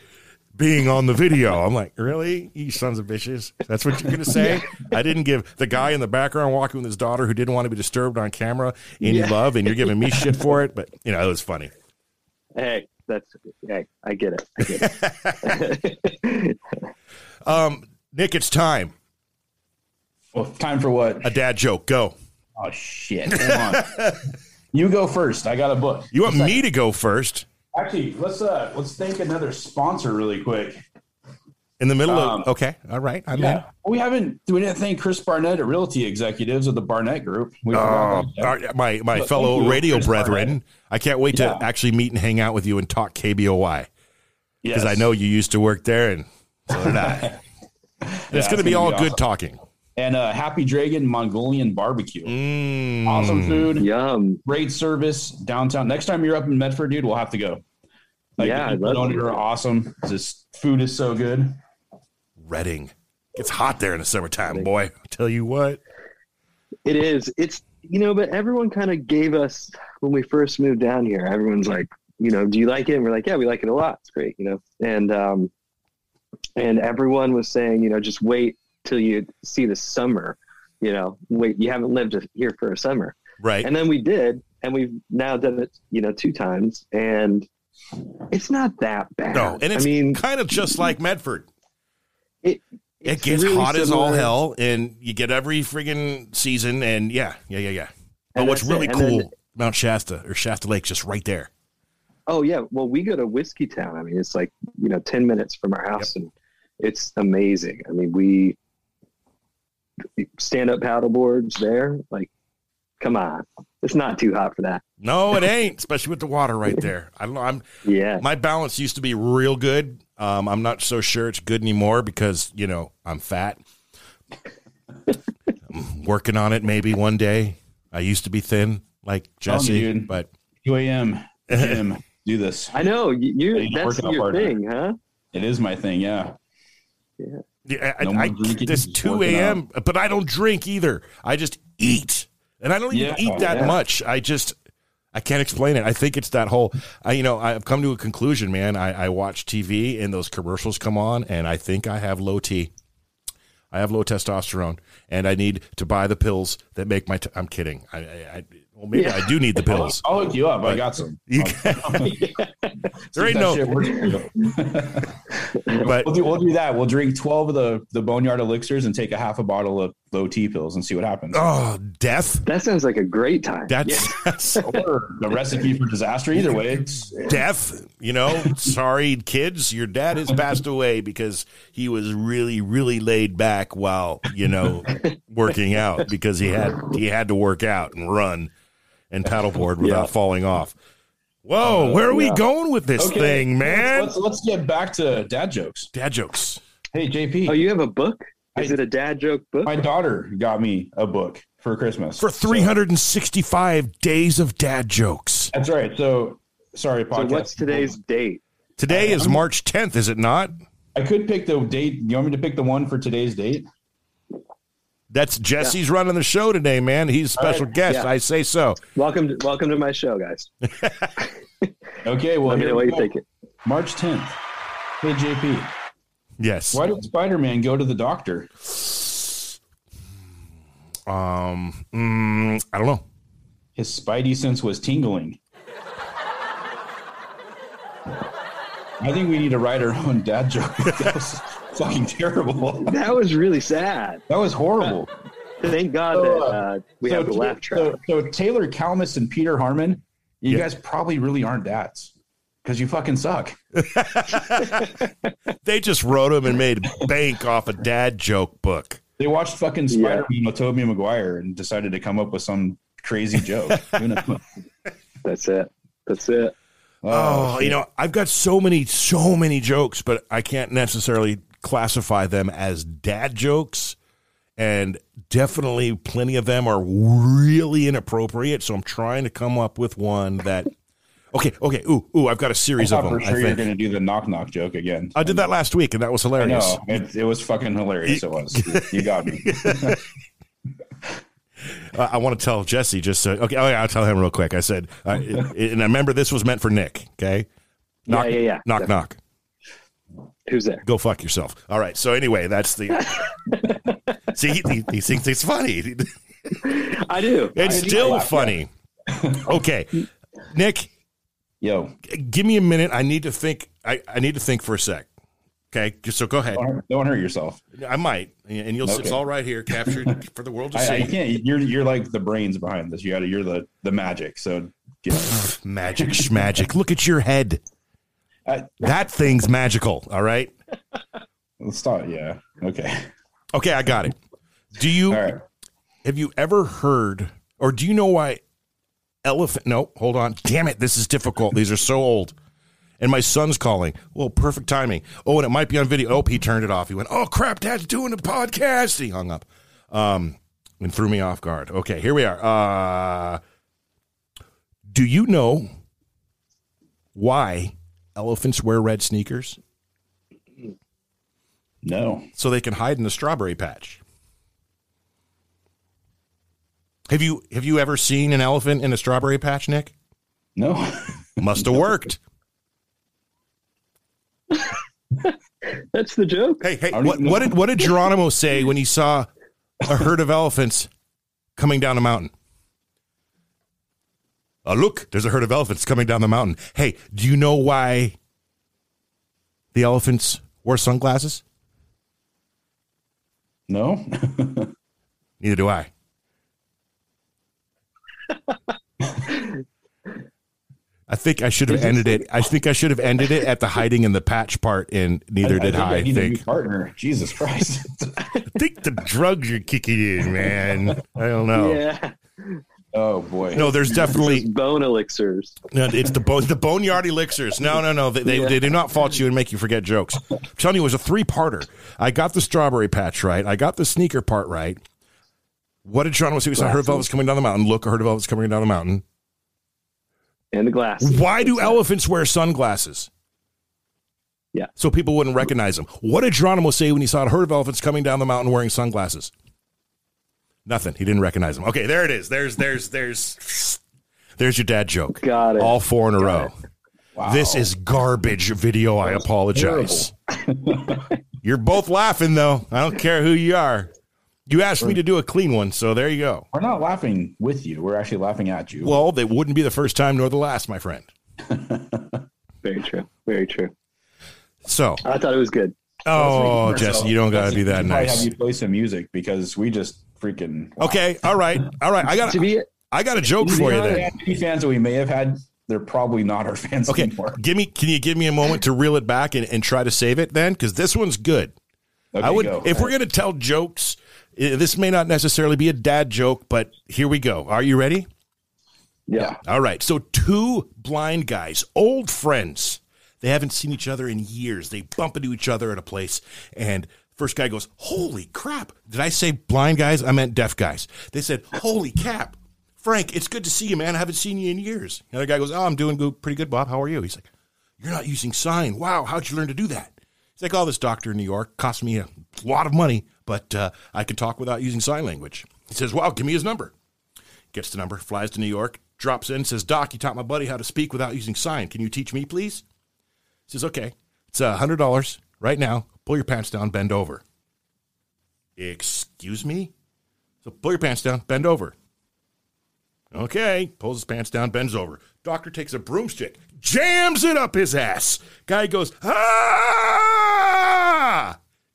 being on the video. I'm like, really? You sons of bitches. That's what you're going to say? I didn't give the guy in the background walking with his daughter who didn't want to be disturbed on camera any Yeah. love, and you're giving me shit for it. But, you know, it was funny. Hey, that's hey, I get it. I get it. Um, Nick, it's time. Well, time for what? A dad joke. Go. Oh shit! Come on. you go first. I got a book. You want me to go first Actually, let's uh let's thank another sponsor really quick. in the middle Um, of? Okay. All right. I'm Yeah, we haven't. We didn't thank Chris Barnett at Realty Executives of the Barnett Group. We in. forgot Oh, that yet. all right, my my But fellow radio Chris brethren. Barnett. I can't wait Yeah. to actually meet and hang out with you and talk KBOY because Yes. I know you used to work there, and so did I. it's it's going to be all be good awesome. talking. and uh, Happy Dragon Mongolian Barbecue. Mm. Awesome food, Yum. great service downtown. Next time you're up in Medford, dude, we'll have to go. Like, Yeah, the I'd love people to. are awesome. This food is so good. Redding. It's hot there in the summertime, boy. I tell you what. It is. It's you know, but everyone kind of gave us when we first moved down here. Everyone's like, you know, do you like it? And we're like, yeah, we like it a lot. It's great, you know. And um, and everyone was saying, you know, just wait till you see the summer. You know, wait, you haven't lived here for a summer. Right. And then we did, and we've now done it, you know, two times, and it's not that bad. no, and it's I mean, kind of just like Medford. it It gets really hot as all hell, and you get every friggin' season, and yeah, yeah, yeah, yeah. But And what's really cool, then- Mount Shasta or Shasta Lake, just right there. Oh yeah, well we go to Whiskeytown. I mean, it's like you know ten minutes from our house, and it's amazing. I mean, we stand up paddle boards there. Like, come on, it's not too hot for that. No, it ain't, especially with the water right there. I don't know. I'm Yeah, my balance used to be real good. Um, I'm not so sure it's good anymore because you know I'm fat. I'm working on it. Maybe one day. I used to be thin like Jesse, but 2 a.m. Jim, do this. I know you. Yeah, you you that's your partner. thing, huh? It is my thing. Yeah. Yeah, I, No more I, drinking, this two a.m. But I don't drink either. I just eat, and I don't even Yeah, eat that yeah. much. I just I can't explain it. I think it's that whole. I you know I've come to a conclusion, man. I, I watch TV and those commercials come on, and I think I have low T. I have low testosterone, and I need to buy the pills that make my. T- I'm kidding. I, I, I well maybe Yeah. I do need the pills. I'll hook you up. I got some. You I'll- There ain't no- shit works for you. But we'll do, we'll do that. We'll drink 12 of the, the Boneyard elixirs and take a half a bottle of low T pills and see what happens. oh, death. That sounds like a great time. That's that's Or the recipe for disaster. Either way, it's death. You know, sorry, kids, your dad has passed away because he was really, really laid back while you know working out because he had he had to work out and run and paddleboard without Yeah. falling off. Whoa, uh, where are we going with this Okay, thing, man? Let's, let's get back to dad jokes. Dad jokes. Hey, JP, Oh, you have a book? Is I- it a dad joke book? my daughter got me a book for Christmas. For 365 days of dad jokes. That's right. So, sorry, so podcast. what's today's date? Today is um, March 10th, is it not? I could pick the date. You want me to pick the one for today's date? That's Jesse's running the show today, man. He's a special right. guest. Yeah. I say so. Welcome, to, welcome to my show, guys. Okay, well, Let here what we you go. think. March 10th. Hey, JP, Yes. why did Spider Man go to the doctor? Um, mm, I don't know. His spidey sense was tingling. I think we need to write our own dad joke. that was fucking terrible. That was really sad. That was horrible. Thank God So, that uh, uh, we So, have the laugh track. So, so Taylor Kalmus and Peter Harmon, you Yeah. guys probably really aren't dads because you fucking suck. They just wrote him and made bank off a dad joke book. They watched fucking Spider Man with Tobey Maguire and decided to come up with some crazy joke. That's it. That's it. Oh, oh, shit. you know, I've got so many, so many jokes, but I can't necessarily classify them as dad jokes. And definitely plenty of them are really inappropriate. So I'm trying to come up with one that. Okay, okay. Ooh, ooh, I've got a series of them. for I sure you're going to do the knock knock joke again. I did that last week, and that was hilarious. know it, it was fucking hilarious. It was. You got me. Uh, I want to tell Jesse just so, okay. Oh yeah, I'll tell him real quick. I said, uh, and I remember this was meant for Nick. Okay, knock, yeah, yeah. knock, knock. Who's there? Go fuck yourself. All right. So anyway, that's the. See, he, he, he thinks it's funny. I do. It's I do. still laugh, funny. okay, Nick, Yo, give me a minute. I need to think. I, I need to think for a sec. Okay, so go ahead. don't hurt, don't hurt yourself. I might, and you'll. It's all right here, captured for the world to I, I can't. You're you're like the brains behind this. You got to. You're the the magic. So. Magic, schmagic. Look at your head. I, That thing's magical. All right. let's start. Yeah. Okay. Okay, I got it. Do you right. have you ever heard, or do you know why elephant? No, hold on. Damn it, this is difficult. These are so old. And my son's calling. Well, perfect timing. Oh, and it might be on video. Oh, he turned it off. He went, "Oh crap, Dad's doing a podcast." He hung up, um, and threw me off guard. Okay, here we are. Uh, do you know why elephants wear red sneakers? No. so they can hide in the strawberry patch. Have you have you ever seen an elephant in a strawberry patch, Nick? No. Must have worked. That's the joke. Hey, hey, what, what did what did Geronimo say when he saw a herd of elephants coming down a mountain? Uh, look, there's a herd of elephants coming down the mountain. Hey, do you know why the elephants wore sunglasses? no. Neither do I. I think I should have ended it. I think I should have ended it at the hiding in the patch part, and neither did think I. I need a new think. partner. Jesus Christ. I think the drugs are kicking in, man. I don't know. Yeah. oh boy. No, there's definitely Bone elixirs. no, it's the bone the boneyard elixirs. No, no, no. They, they, they do not fault you and make you forget jokes. I'm telling you, it was a three parter. I got the strawberry patch right. I got the sneaker part right. What did say? We saw a herd of elephants coming down the mountain. Look, herd of elephants coming down the mountain. And the glass. Why do elephants wear sunglasses? Yeah. So people wouldn't recognize them. What did Geronimo say when he saw a herd of elephants coming down the mountain wearing sunglasses? Nothing. He didn't recognize them. Okay, there it is. There's there's there's there's your dad joke. Got it. All four in a row. Wow. This is garbage video. I apologize. You're both laughing though. I don't care who you are. You asked me to do a clean one, so there you go. We're not laughing with you. We're actually laughing at you. Well, they wouldn't be the first time nor the last, my friend. Very true. Very true. So, I thought it was good. oh, Let's make it Jesse, you don't got to be that nice. Have you play some music because we just freaking. wow. Okay, all right, all right. I got To be I got a joke To be for you honest, then. Any fans that we may have had, they're probably not our fans Okay, anymore. give me. Can you give me a moment to reel it back and, and try to save it then? Because this one's good. Okay, I would, go. if we're going to tell jokes, this may not necessarily be a dad joke, but here we go. Are you ready? yeah. All right. So, two blind guys, old friends. They haven't seen each other in years. They bump into each other at a place, and first guy goes, "Holy crap!" Did I say blind guys? I meant deaf guys. They said, "Holy cap, Frank! It's good to see you, man. I haven't seen you in years." The other guy goes, "Oh, I'm doing good, pretty good, Bob. How are you?" He's like, "You're not using sign. Wow, how'd you learn to do that?" He's like, "Oh, this doctor in New York cost me a lot of money, but uh, I could talk without using sign language." He says, "Wow, give me his number." Gets the number, flies to New York, drops in, says, Doc, you taught my buddy how to speak without using sign. Can you teach me, please? Says, okay. It's a hundred dollars right now. Pull your pants down, bend over. Excuse me? So pull your pants down, bend over. Okay. Pulls his pants down, bends over. Doctor takes a broomstick, jams it up his ass. Guy goes, ah!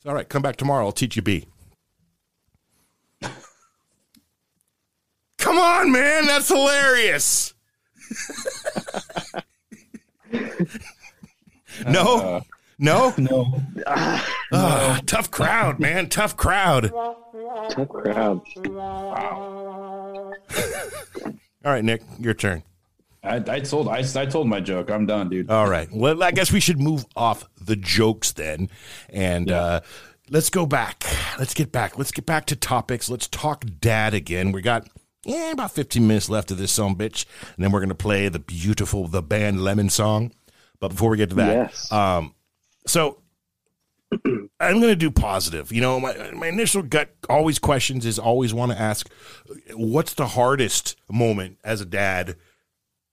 It's all right. Come back tomorrow. I'll teach you B. Come on, man. That's hilarious. no, no, no. Ah, tough crowd, man. Tough crowd. Tough crowd. All right, Nick, your turn. I, I told I, I told my joke. I'm done, dude. All right. Well, I guess we should move off the jokes then, and uh, let's go back. Let's get back. Let's get back to topics. Let's talk dad again. We got yeah about 15 minutes left of this song, bitch, and then we're gonna play the beautiful the band Lemon song. But before we get to that, Yes. um, so I'm going to do positive. You know, my my initial gut always questions is always want to ask, what's the hardest moment as a dad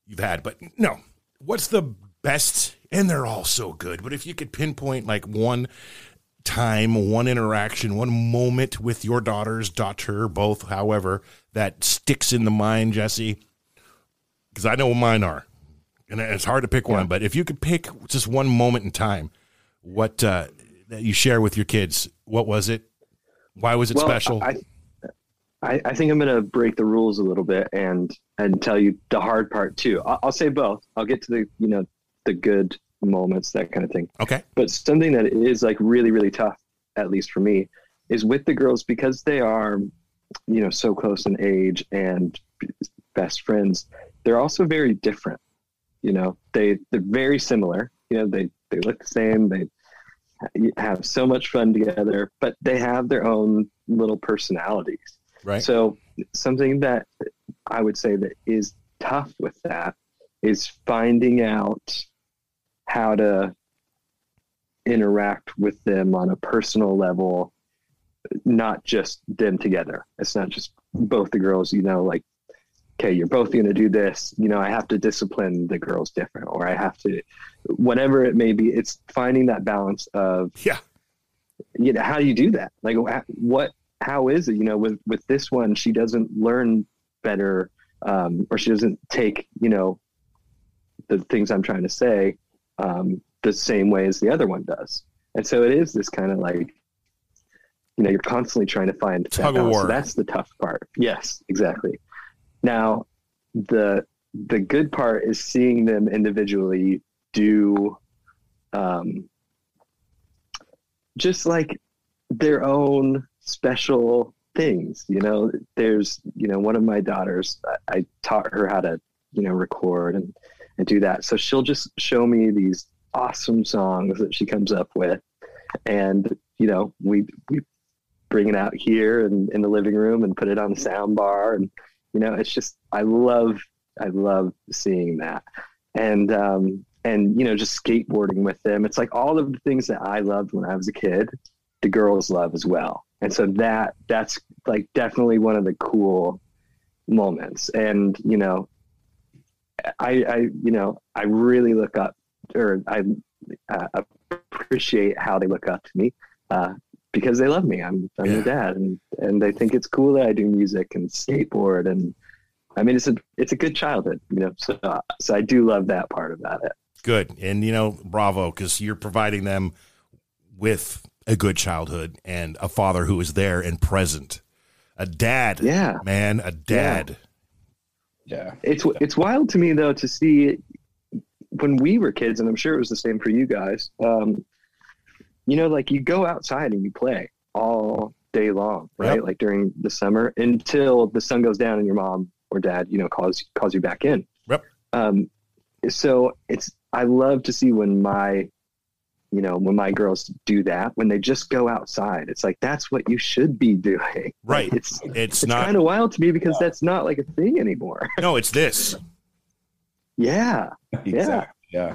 you've had? But no, what's the best, and they're all so good. But if you could pinpoint like one time, one interaction, one moment with your daughters, daughter, both, however, that sticks in the mind, Jesse, because I know what mine are, and it's hard to pick one. But if you could pick just one moment in time, what uh, that you share with your kids, what was it? Why was it Well, special? I, I, I think I'm going to break the rules a little bit and and tell you the hard part too. I'll, I'll say both. I'll get to the you know the good moments, that kind of thing. okay. But something that is like really really tough, at least for me, is with the girls because they are, you know, so close in age and best friends. They're also very different. You know, they they're very similar. You know, they they look the same. They have so much fun together, but they have their own little personalities. Right. So something that I would say that is tough with that is finding out how to interact with them on a personal level, not just them together. It's not just both the girls, you know, like, okay, you're both going to do this. You know, I have to discipline the girls different, or I have to, whatever it may be. It's finding that balance of yeah. you know how do you do that like what how is it? You know with with this one she doesn't learn better um or she doesn't take you know the things i'm trying to say um the same way as the other one does. And so it is this kind of like you know you're constantly trying to find that Tug of war. So that's the tough part. Yes exactly. Now the the good part is seeing them individually do um just like their own special things you know? There's you know one of my daughters I, I taught her how to you know record and and do that. So she'll just show me these awesome songs that she comes up with. And you know we we bring it out here and in the living room and put it on the sound bar. And you know it's just i love i love seeing that. And um and you know just skateboarding with them. It's like all of the things that i loved when i was a kid the girls love as well and so that that's like definitely one of the cool moments and you know i i you know i really look up or i uh, appreciate how they look up to me uh, because they love me i'm i'm Yeah. their dad and and they think it's cool that i do music and skateboard and i mean it's a it's a good childhood you know so so i do love that part about it Good. And, you know, bravo, because you're providing them with a good childhood and a father who is there and present. A dad. Yeah. Man, a dad. Yeah. It's it's wild to me though to see when we were kids, and I'm sure it was the same for you guys. Um, you know, like you go outside and you play all day long, right? Yep. Like during the summer until the sun goes down and your mom or dad, you know, calls calls you back in. Yep. Um, so it's I love to see when my you know when my girls do that when they just go outside it's like that's what you should be doing Right. It's It's it's not, kind of wild to me because that's not like a thing anymore no, it's this. yeah Exactly. Yeah.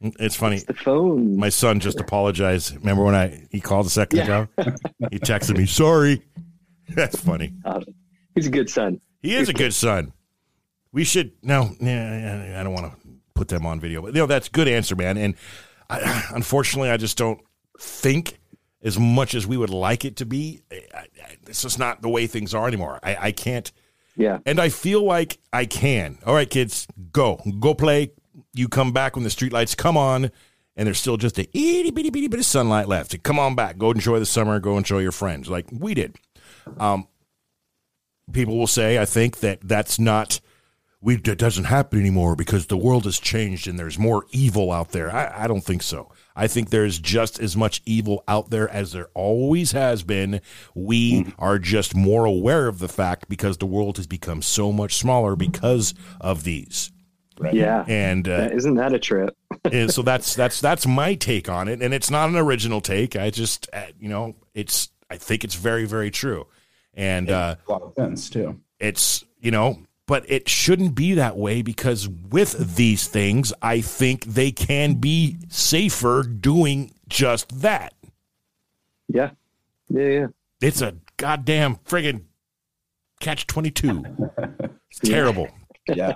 It's funny. It's the phone. My son just apologized. Remember when I he called a second Yeah. ago? He texted me, sorry. That's funny. Uh, he's a good son. He is a good son. We should no. Yeah, I don't want to put them on video, but you know that's a good answer, man. And I, unfortunately, I just don't think as much as we would like it to be. I, I, it's just not the way things are anymore. I, I can't, Yeah. and I feel like I can. All right, kids, go go play. You come back when the streetlights come on, and there's still just a itty bitty bitty bit of sunlight left. Come on back. Go enjoy the summer. Go enjoy your friends, like we did. Um, people will say, I think that that's not we that doesn't happen anymore because the world has changed and there's more evil out there. I, I don't think so. I think there's just as much evil out there as there always has been. We are just more aware of the fact because the world has become so much smaller because of these. Yeah. And uh, That- Isn't that a trip? and so that's that's that's my take on it and it's not an original take i just uh, you know it's i think it's very very true and uh A lot of sense too. it's you know but it shouldn't be that way because with these things i think they can be safer doing just that Yeah. Yeah. Yeah. it's a goddamn friggin catch 22 it's terrible Yeah.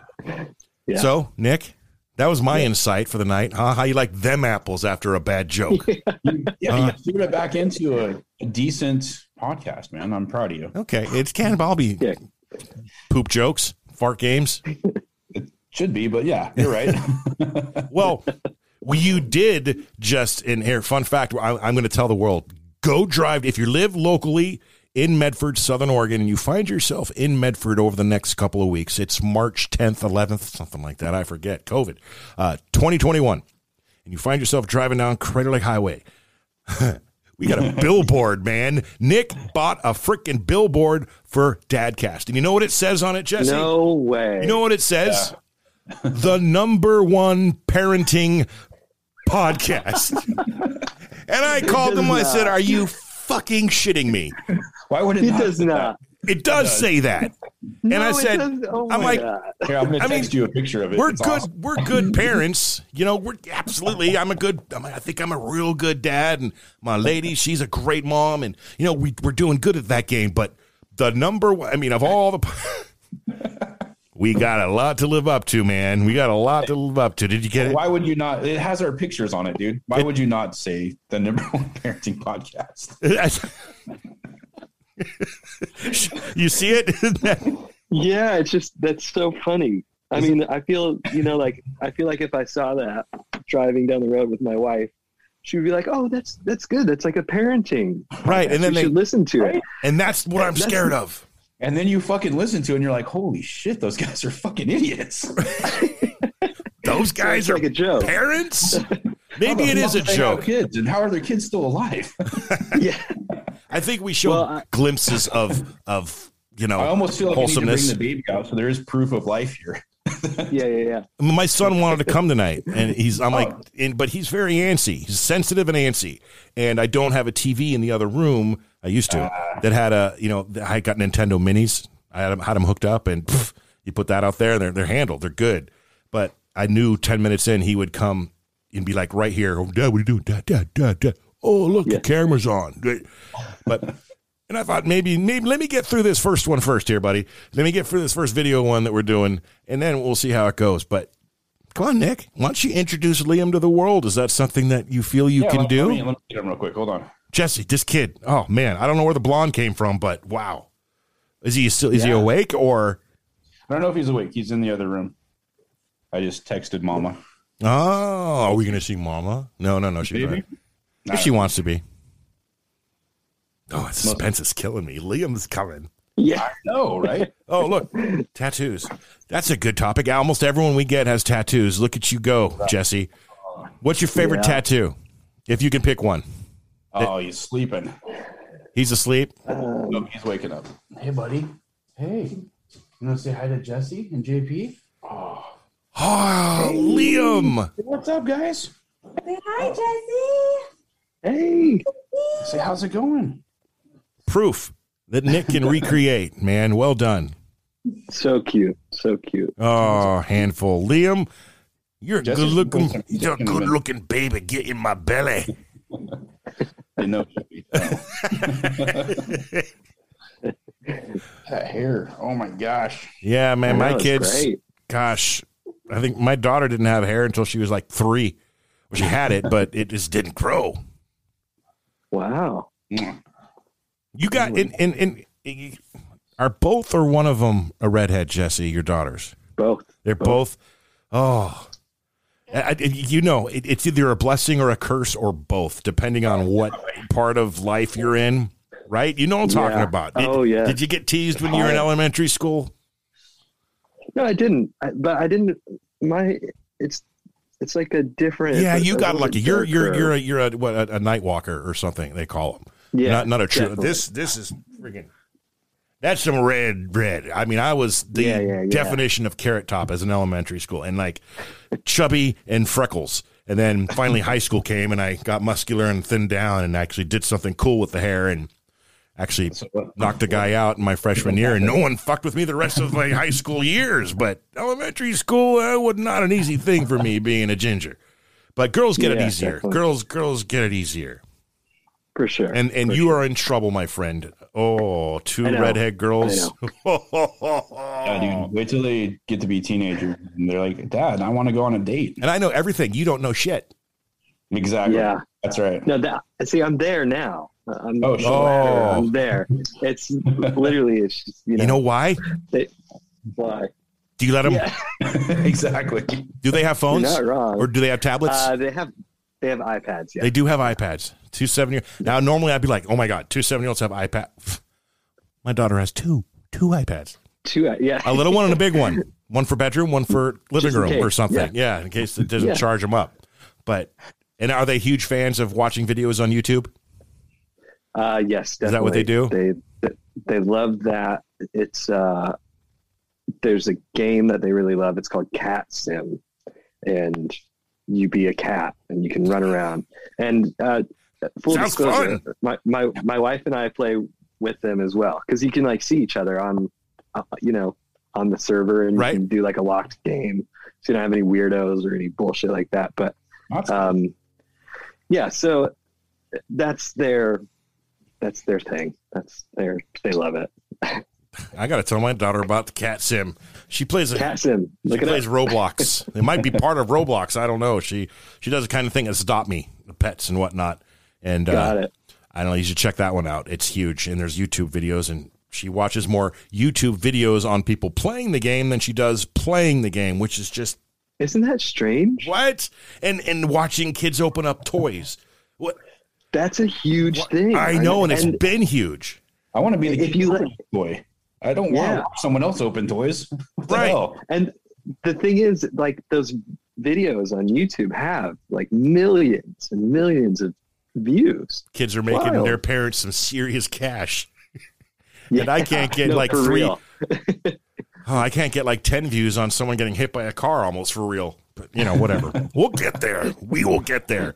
Yeah. so nick That was my insight for the night. Huh? How you like them apples after a bad joke? Yeah, Uh, you threw it back into a, a decent podcast, man. I'm proud of you. okay, it's Cannonball be Yeah. poop jokes, fart games. It should be, but yeah, you're right. Well, you did just in here. Fun fact: I, I'm going to tell the world. Go drive if you live locally in Medford, Southern Oregon, and you find yourself in Medford over the next couple of weeks. It's March 10th, 11th, something like that. I forget. COVID, uh, 2021, and you find yourself driving down Crater Lake Highway. we got a billboard, man. Nick bought a freaking billboard for Dadcast, and you know what it says on it, Jesse? No way. You know what it says? the number one parenting podcast. and I called them. I said, "Are you fucking shitting me?" Why would it? He not does say that? not. It does say that. and I No, it said, doesn't. Oh I'm like, God. Here, I'm gonna I mean, you a picture of it. we're It's good. awesome. We're good parents. You know, we're absolutely. I'm a good. I'm, I think I'm a real good dad, and my lady, she's a great mom, and you know, we we're doing good at that game. But the number one, I mean, of all the, we got a lot to live up to, man. We got a lot to live up to. Did you get it? Why would you not? It has our pictures on it, dude. Why would you not say the number one parenting podcast? you see it? Yeah, it's just that's so funny. I mean, I feel you know, like I feel like if I saw that driving down the road with my wife, she would be like, "Oh, that's that's good. That's like a parenting." right, and then we they, should listen to it. and that's what I'm That's- scared of. And then you fucking listen to it and you're like, holy shit, those guys are fucking idiots. Those guys It's are like a joke. parents. Maybe it is a fuck do they have joke. Kids, and how are their kids still alive? Yeah, I think we show Well, I- glimpses of of you know I almost feel like we need to bring the baby out, so there is proof of life here. yeah, yeah, yeah. My son wanted to come tonight, and he's I'm like, Oh. in, but he's very antsy. He's sensitive and antsy, and I don't have a TV in the other room. I used to Ah. that had a you know I got Nintendo Minis. I had them, had them hooked up, and pff, you put that out there, and they're they're handled. They're good. But I knew ten minutes in he would come and be like right here. Oh, Dad, what are you doing? Dad, Dad, Dad, Dad. Oh, look, the camera's on. But and I thought maybe maybe let me get through this first one first here, buddy. Let me get through this first video one that we're doing, and then we'll see how it goes. But come on, Nick, why don't you introduce Liam to the world? Is that something that you feel you Yeah, can let- do? Let me, let me get him real quick. Hold on. Jesse, this kid. Oh man, I don't know where the blonde came from, but wow, is he still is he awake or? I don't know if he's awake. He's in the other room. I just texted Mama. Oh, are we going to see Mama? No, no, no. She's Baby? right. If she wants to be. Oh, suspense is killing me. Liam's coming. Yeah, No, right? Oh, look, tattoos. That's a good topic. Almost everyone we get has tattoos. Look at you go, Jesse. What's your favorite Yeah. tattoo? If you can pick one. oh, he's sleeping. He's asleep. No, he's waking up. Hey, buddy. Hey, you want to say hi to Jesse and JP? Oh, Liam. What's up, guys? Hi, oh. Jesse. Hey, Say, how's it going? Proof that Nick can recreate, man. Well done. so cute, so cute. Oh, handful. Liam, you're a Jesse's good looking, looking- you're a good looking baby. Get in my belly. I know. that hair. Oh my gosh. Yeah, man. My kids, great. gosh, I think my daughter didn't have hair until she was like three. Well, she had it, but it just didn't grow. Wow. You got in in in. Are both or one of them a redhead, Jesse? Your daughters? Both. They're both. Oh, I, I- you know, it, it's either a blessing or a curse or both, depending on what part of life you're in. Right? You know what I'm talking Yeah. about. Did, Oh, yeah. Did you get teased when you were in elementary school? No, I didn't. I, but I didn't. My it's it's like a different. Yeah, you got lucky. You're you're you're a, you're a what a, a night walker or something they call them. Yeah, not not a true. definitely. This this is freaking. That's some red red. I mean, I was the Yeah, yeah, yeah. definition of carrot top as an elementary school, and like chubby and freckles. And then finally, high school came, and I got muscular and thinned down, and actually did something cool with the hair, and actually knocked a guy out in my freshman year, and no one fucked with me the rest of my high school years. But elementary school uh, was not an easy thing for me being a ginger. But girls get it easier. definitely. Girls, girls get it easier. for sure. And and For you sure. are in trouble, my friend. Oh, two I know. redhead girls. Yeah, dude. Wait till they get to be teenagers and they're like, Dad, I want to go on a date. and I know everything. You don't know shit. Exactly. Yeah. That's right. No, that see, I'm there now. I'm, Oh, shit. Oh. I'm there. It's literally, it's just, you know, You know why? why? Do you let them? Yeah, exactly. Do they have you're phones not wrong. or do they have tablets? uh, they have they have iPads. Yeah, They do have iPads. Two seven year. Now, normally I'd be like, oh my god, two seven year olds have iPad. My daughter has two, two iPads. two. uh, Yeah, A little one and a big one. One for bedroom, one for living Just in room or case, something. Yeah. in case it doesn't Yeah. charge them up. But and are they huge fans of watching videos on YouTube? Uh, yes, definitely. Is that what they do? They they love that. It's uh, there's a game that they really love. It's called Cat Sim, and you be a cat and you can run around. And uh, full Sounds disclosure, fun. my my my wife and I play with them as well because you can like see each other on, uh, you know, on the server and you can do like a locked game. So you don't have any weirdos or any bullshit like that. But That's um, yeah, so that's their that's their thing. That's their they love it. I got to tell my daughter about the cat sim. She plays a, Cat sim. she Look at plays it. Roblox. it might be part of Roblox. I don't know. She she does the kind of thing as adopt me, the pets and whatnot. And Got uh, it. I don't know. You should check that one out. It's huge, and there's YouTube videos, and she watches more YouTube videos on people playing the game than she does playing the game, which is just Isn't that strange? what? And and watching kids open up toys. What That's a huge thing. I know, and it's been huge. I want to be the If kid you who let- toy. I don't want Yeah. to someone else open toys. What the Right. hell? and the thing is, like those videos on YouTube have like millions and millions of views. Kids are making Wild. their parents some serious cash. Yeah, And I can't get no, like three. Oh, I can't get like 10 views on someone getting hit by a car almost for real. But, you know, whatever. we'll get there. We will get there.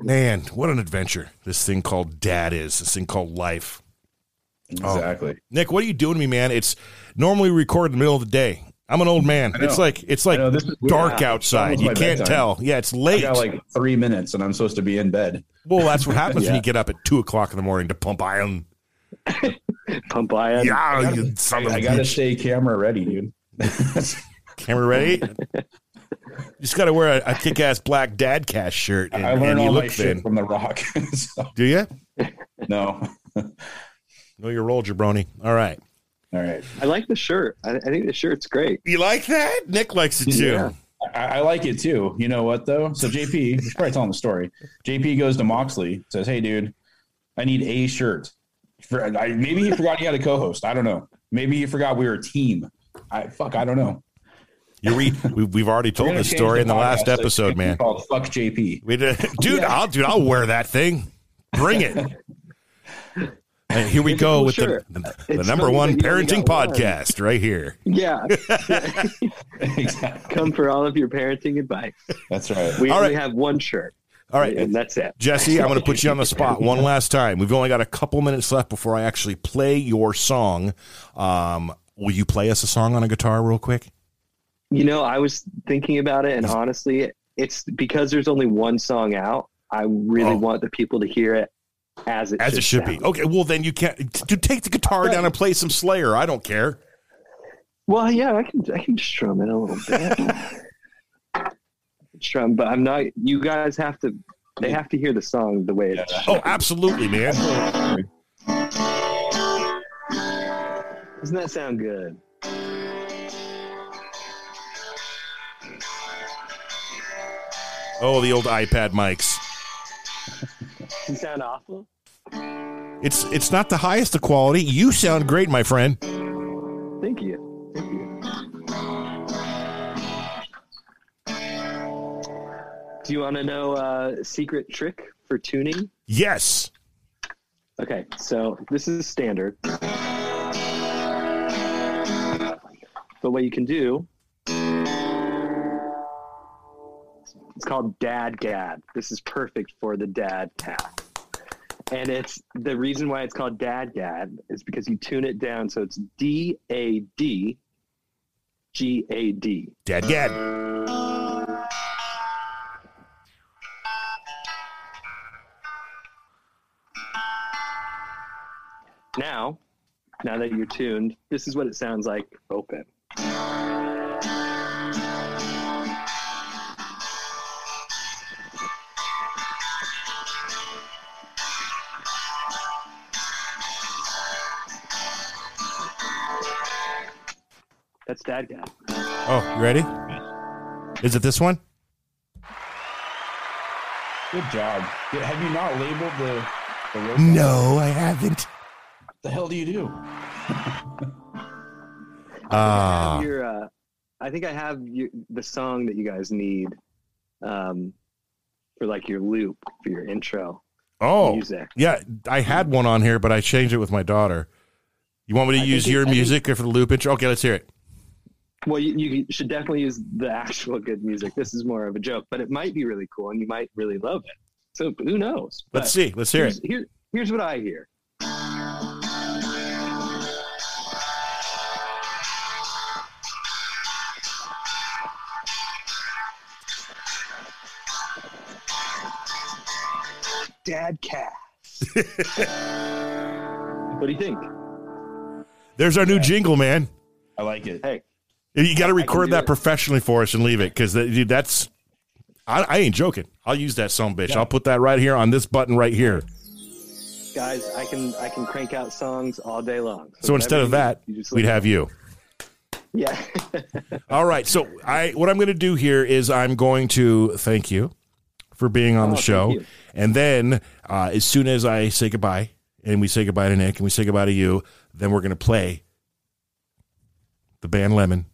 Man, what an adventure this thing called dad is, this thing called life. Oh. Exactly. Nick, what are you doing to me, man? It's normally we record in the middle of the day. I'm an old man. It's like it's like know, this is dark Yeah. outside. You can't bedtime. tell. Yeah, it's I late. got like three minutes and I'm supposed to be in bed. well, that's what happens when you get up at two o'clock in the morning to pump iron. Pump iron. Yeah, you son of a I got to stay camera ready, dude. Camera ready? Just got to wear a, a kick-ass black dad cast shirt, and, I and learned you all my look shit thin. from The Rock. So, Do you? no. Know your role, jabroni. All right. All right. I like the shirt. I, I think the shirt's great. You like that? Nick likes it too. Yeah. I, I like it too. You know what though? So JP, you should probably telling the story. JP goes to Moxley, says, "Hey, dude, I need a shirt." For, I, maybe he forgot he had a co-host. I don't know. Maybe he forgot we were a team. I fuck. I don't know. You read. We, we've already told this story in the last episode, man. Called fuck JP. We did, dude. I'll dude. I'll wear that thing. Bring it. And here we go with the, the, the number one that you only parenting podcast right here. Yeah. exactly. Come for all of your parenting advice. That's right. We All only right. have one shirt. All right, And that's it. Jesse, I'm going to put you on the spot one last time. We've only got a couple minutes left before I actually play your song. Um, will you play us a song on a guitar real quick? You know, I was thinking about it, and mm-hmm. honestly, it's because there's only one song out. I really Oh. want the people to hear it as it As should it should be. Okay, well then you can't. Dude, take the guitar down and play some Slayer. I don't care. Well, yeah, I can. I can strum it a little bit. strum, but I'm not. You guys have to. They have to hear the song the way it's. Oh, absolutely, man. Doesn't that sound good? Oh, the old iPad mics. You sound awful? It's it's not the highest of quality. You sound great, my friend. Thank you. Thank you. Do you want to know a secret trick for tuning? Yes. Okay, so this is standard. But what you can do, called Dad Gad. This is perfect for the dad tap. And it's the reason why it's called Dad Gad is because you tune it down. So it's D A D G A D. Dad Gad. Now, now that you're tuned, this is what it sounds like open. That's Dad Guy. Oh, you ready? Is it this one? Good job. Have you not labeled the the rope? No, I haven't. What the hell do you do? Ah, your, uh, I think I have your, the song that you guys need um, for like your loop for your intro oh, music. yeah. I had one on here, but I changed it with my daughter. You want me to I use think it- your I think- music for the loop intro? Okay, let's hear it. Well, you, you should definitely use the actual good music. This is more of a joke, but it might be really cool, and you might really love it. So who knows? But Let's see. Let's hear here's, it. Here, here's what I hear. Dad cat. what do you think? There's our new jingle, man. I like it. Hey, You got to record that it. professionally for us and leave it because dude, that's. I, I ain't joking. I'll use that some bitch. I'll put that right here on this button right here. guys, I can I can crank out songs all day long. So instead of that, need, we'd have you. yeah. All right. So I what I'm going to do here is I'm going to thank you for being on Oh, the show, and then uh, as soon as I say goodbye and we say goodbye to Nick and we say goodbye to you, then we're going to play the band Lemon.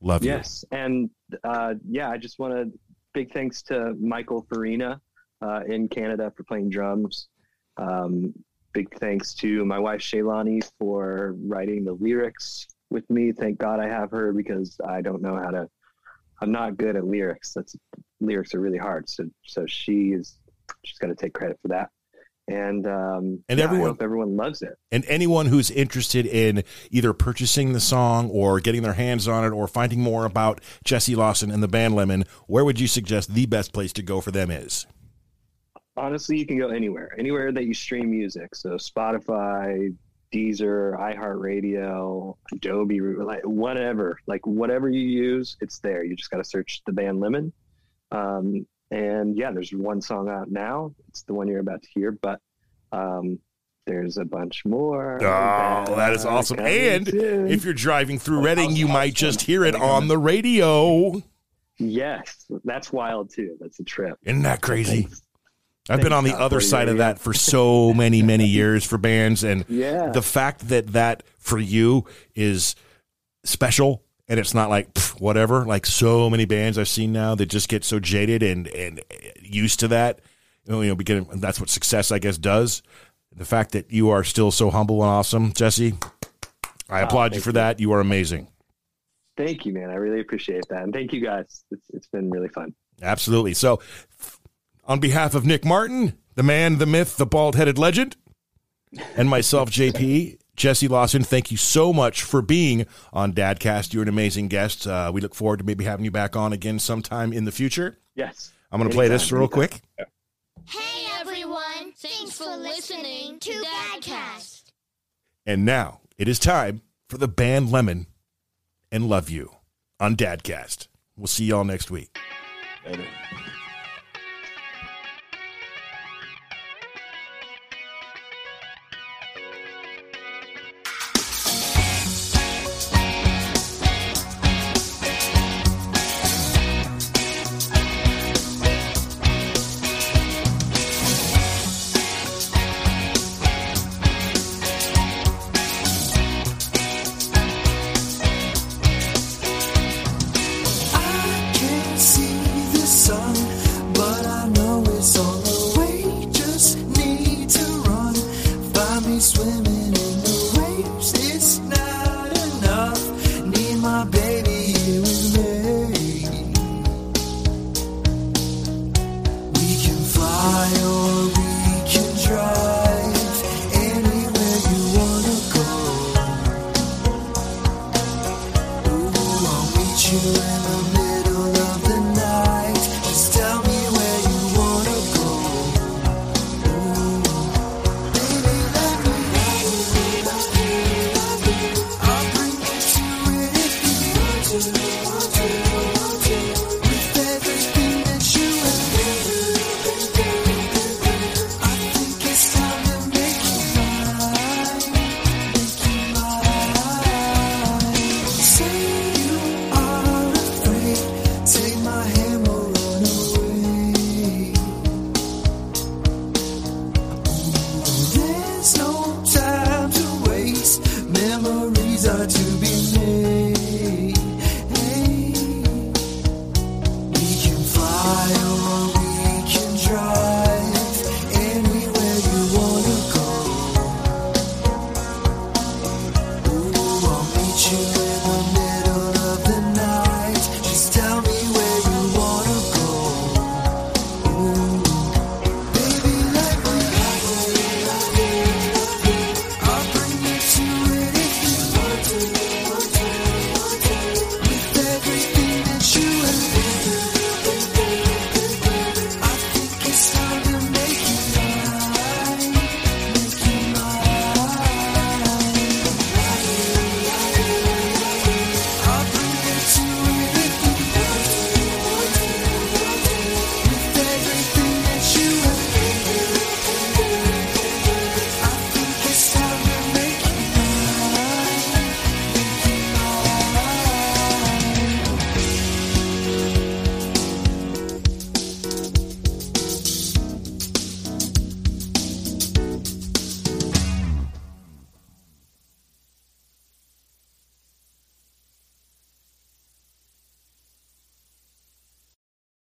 Love you. Yes, and uh, yeah, I just want to big thanks to Michael Farina uh, in Canada for playing drums. Um, big thanks to my wife Shaylani for writing the lyrics with me. Thank God I have her because I don't know how to. I'm not good at lyrics. That's lyrics are really hard. So so she is. She's got to take credit for that. And um, And yeah, everyone- I hope everyone loves it. And anyone who's interested in either purchasing the song or getting their hands on it or finding more about Jesse Lawson and the band Lemon, where would you suggest the best place to go for them is? honestly, you can go anywhere, anywhere that you stream music. So Spotify, Deezer, iHeartRadio, Adobe, like whatever, like whatever you use, it's there. You just got to search the band Lemon. Um, and yeah, there's one song out now. It's the one you're about to hear, but um, there's a bunch more. Oh, that is awesome. And if you're driving through Redding, you might just hear it on the radio. yes, that's wild too. That's a trip. Isn't that crazy? Thanks. I've been on the other side of that for so many, many years for bands. And Yeah. the fact that that for you is special and it's not like pff, whatever, like so many bands I've seen now that just get so jaded and, and used to that. You know, you know, because that's what success, I guess, does. The fact that you are still so humble and awesome, Jesse, I ah, applaud you for you. that. You are amazing. Thank you, man. I really appreciate that. And thank you guys. It's, it's been really fun. Absolutely. So, on behalf of Nick Martin, the man, the myth, the bald headed legend, and myself, JP, Jesse Lawson, thank you so much for being on Dadcast. You're an amazing guest. Uh, we look forward to maybe having you back on again sometime in the future. Yes. I'm going to play this real anytime. quick. Hey everyone, thanks for listening to Dadcast. And now it is time for the band Lemon and Love You on Dadcast. We'll see y'all next week. Later.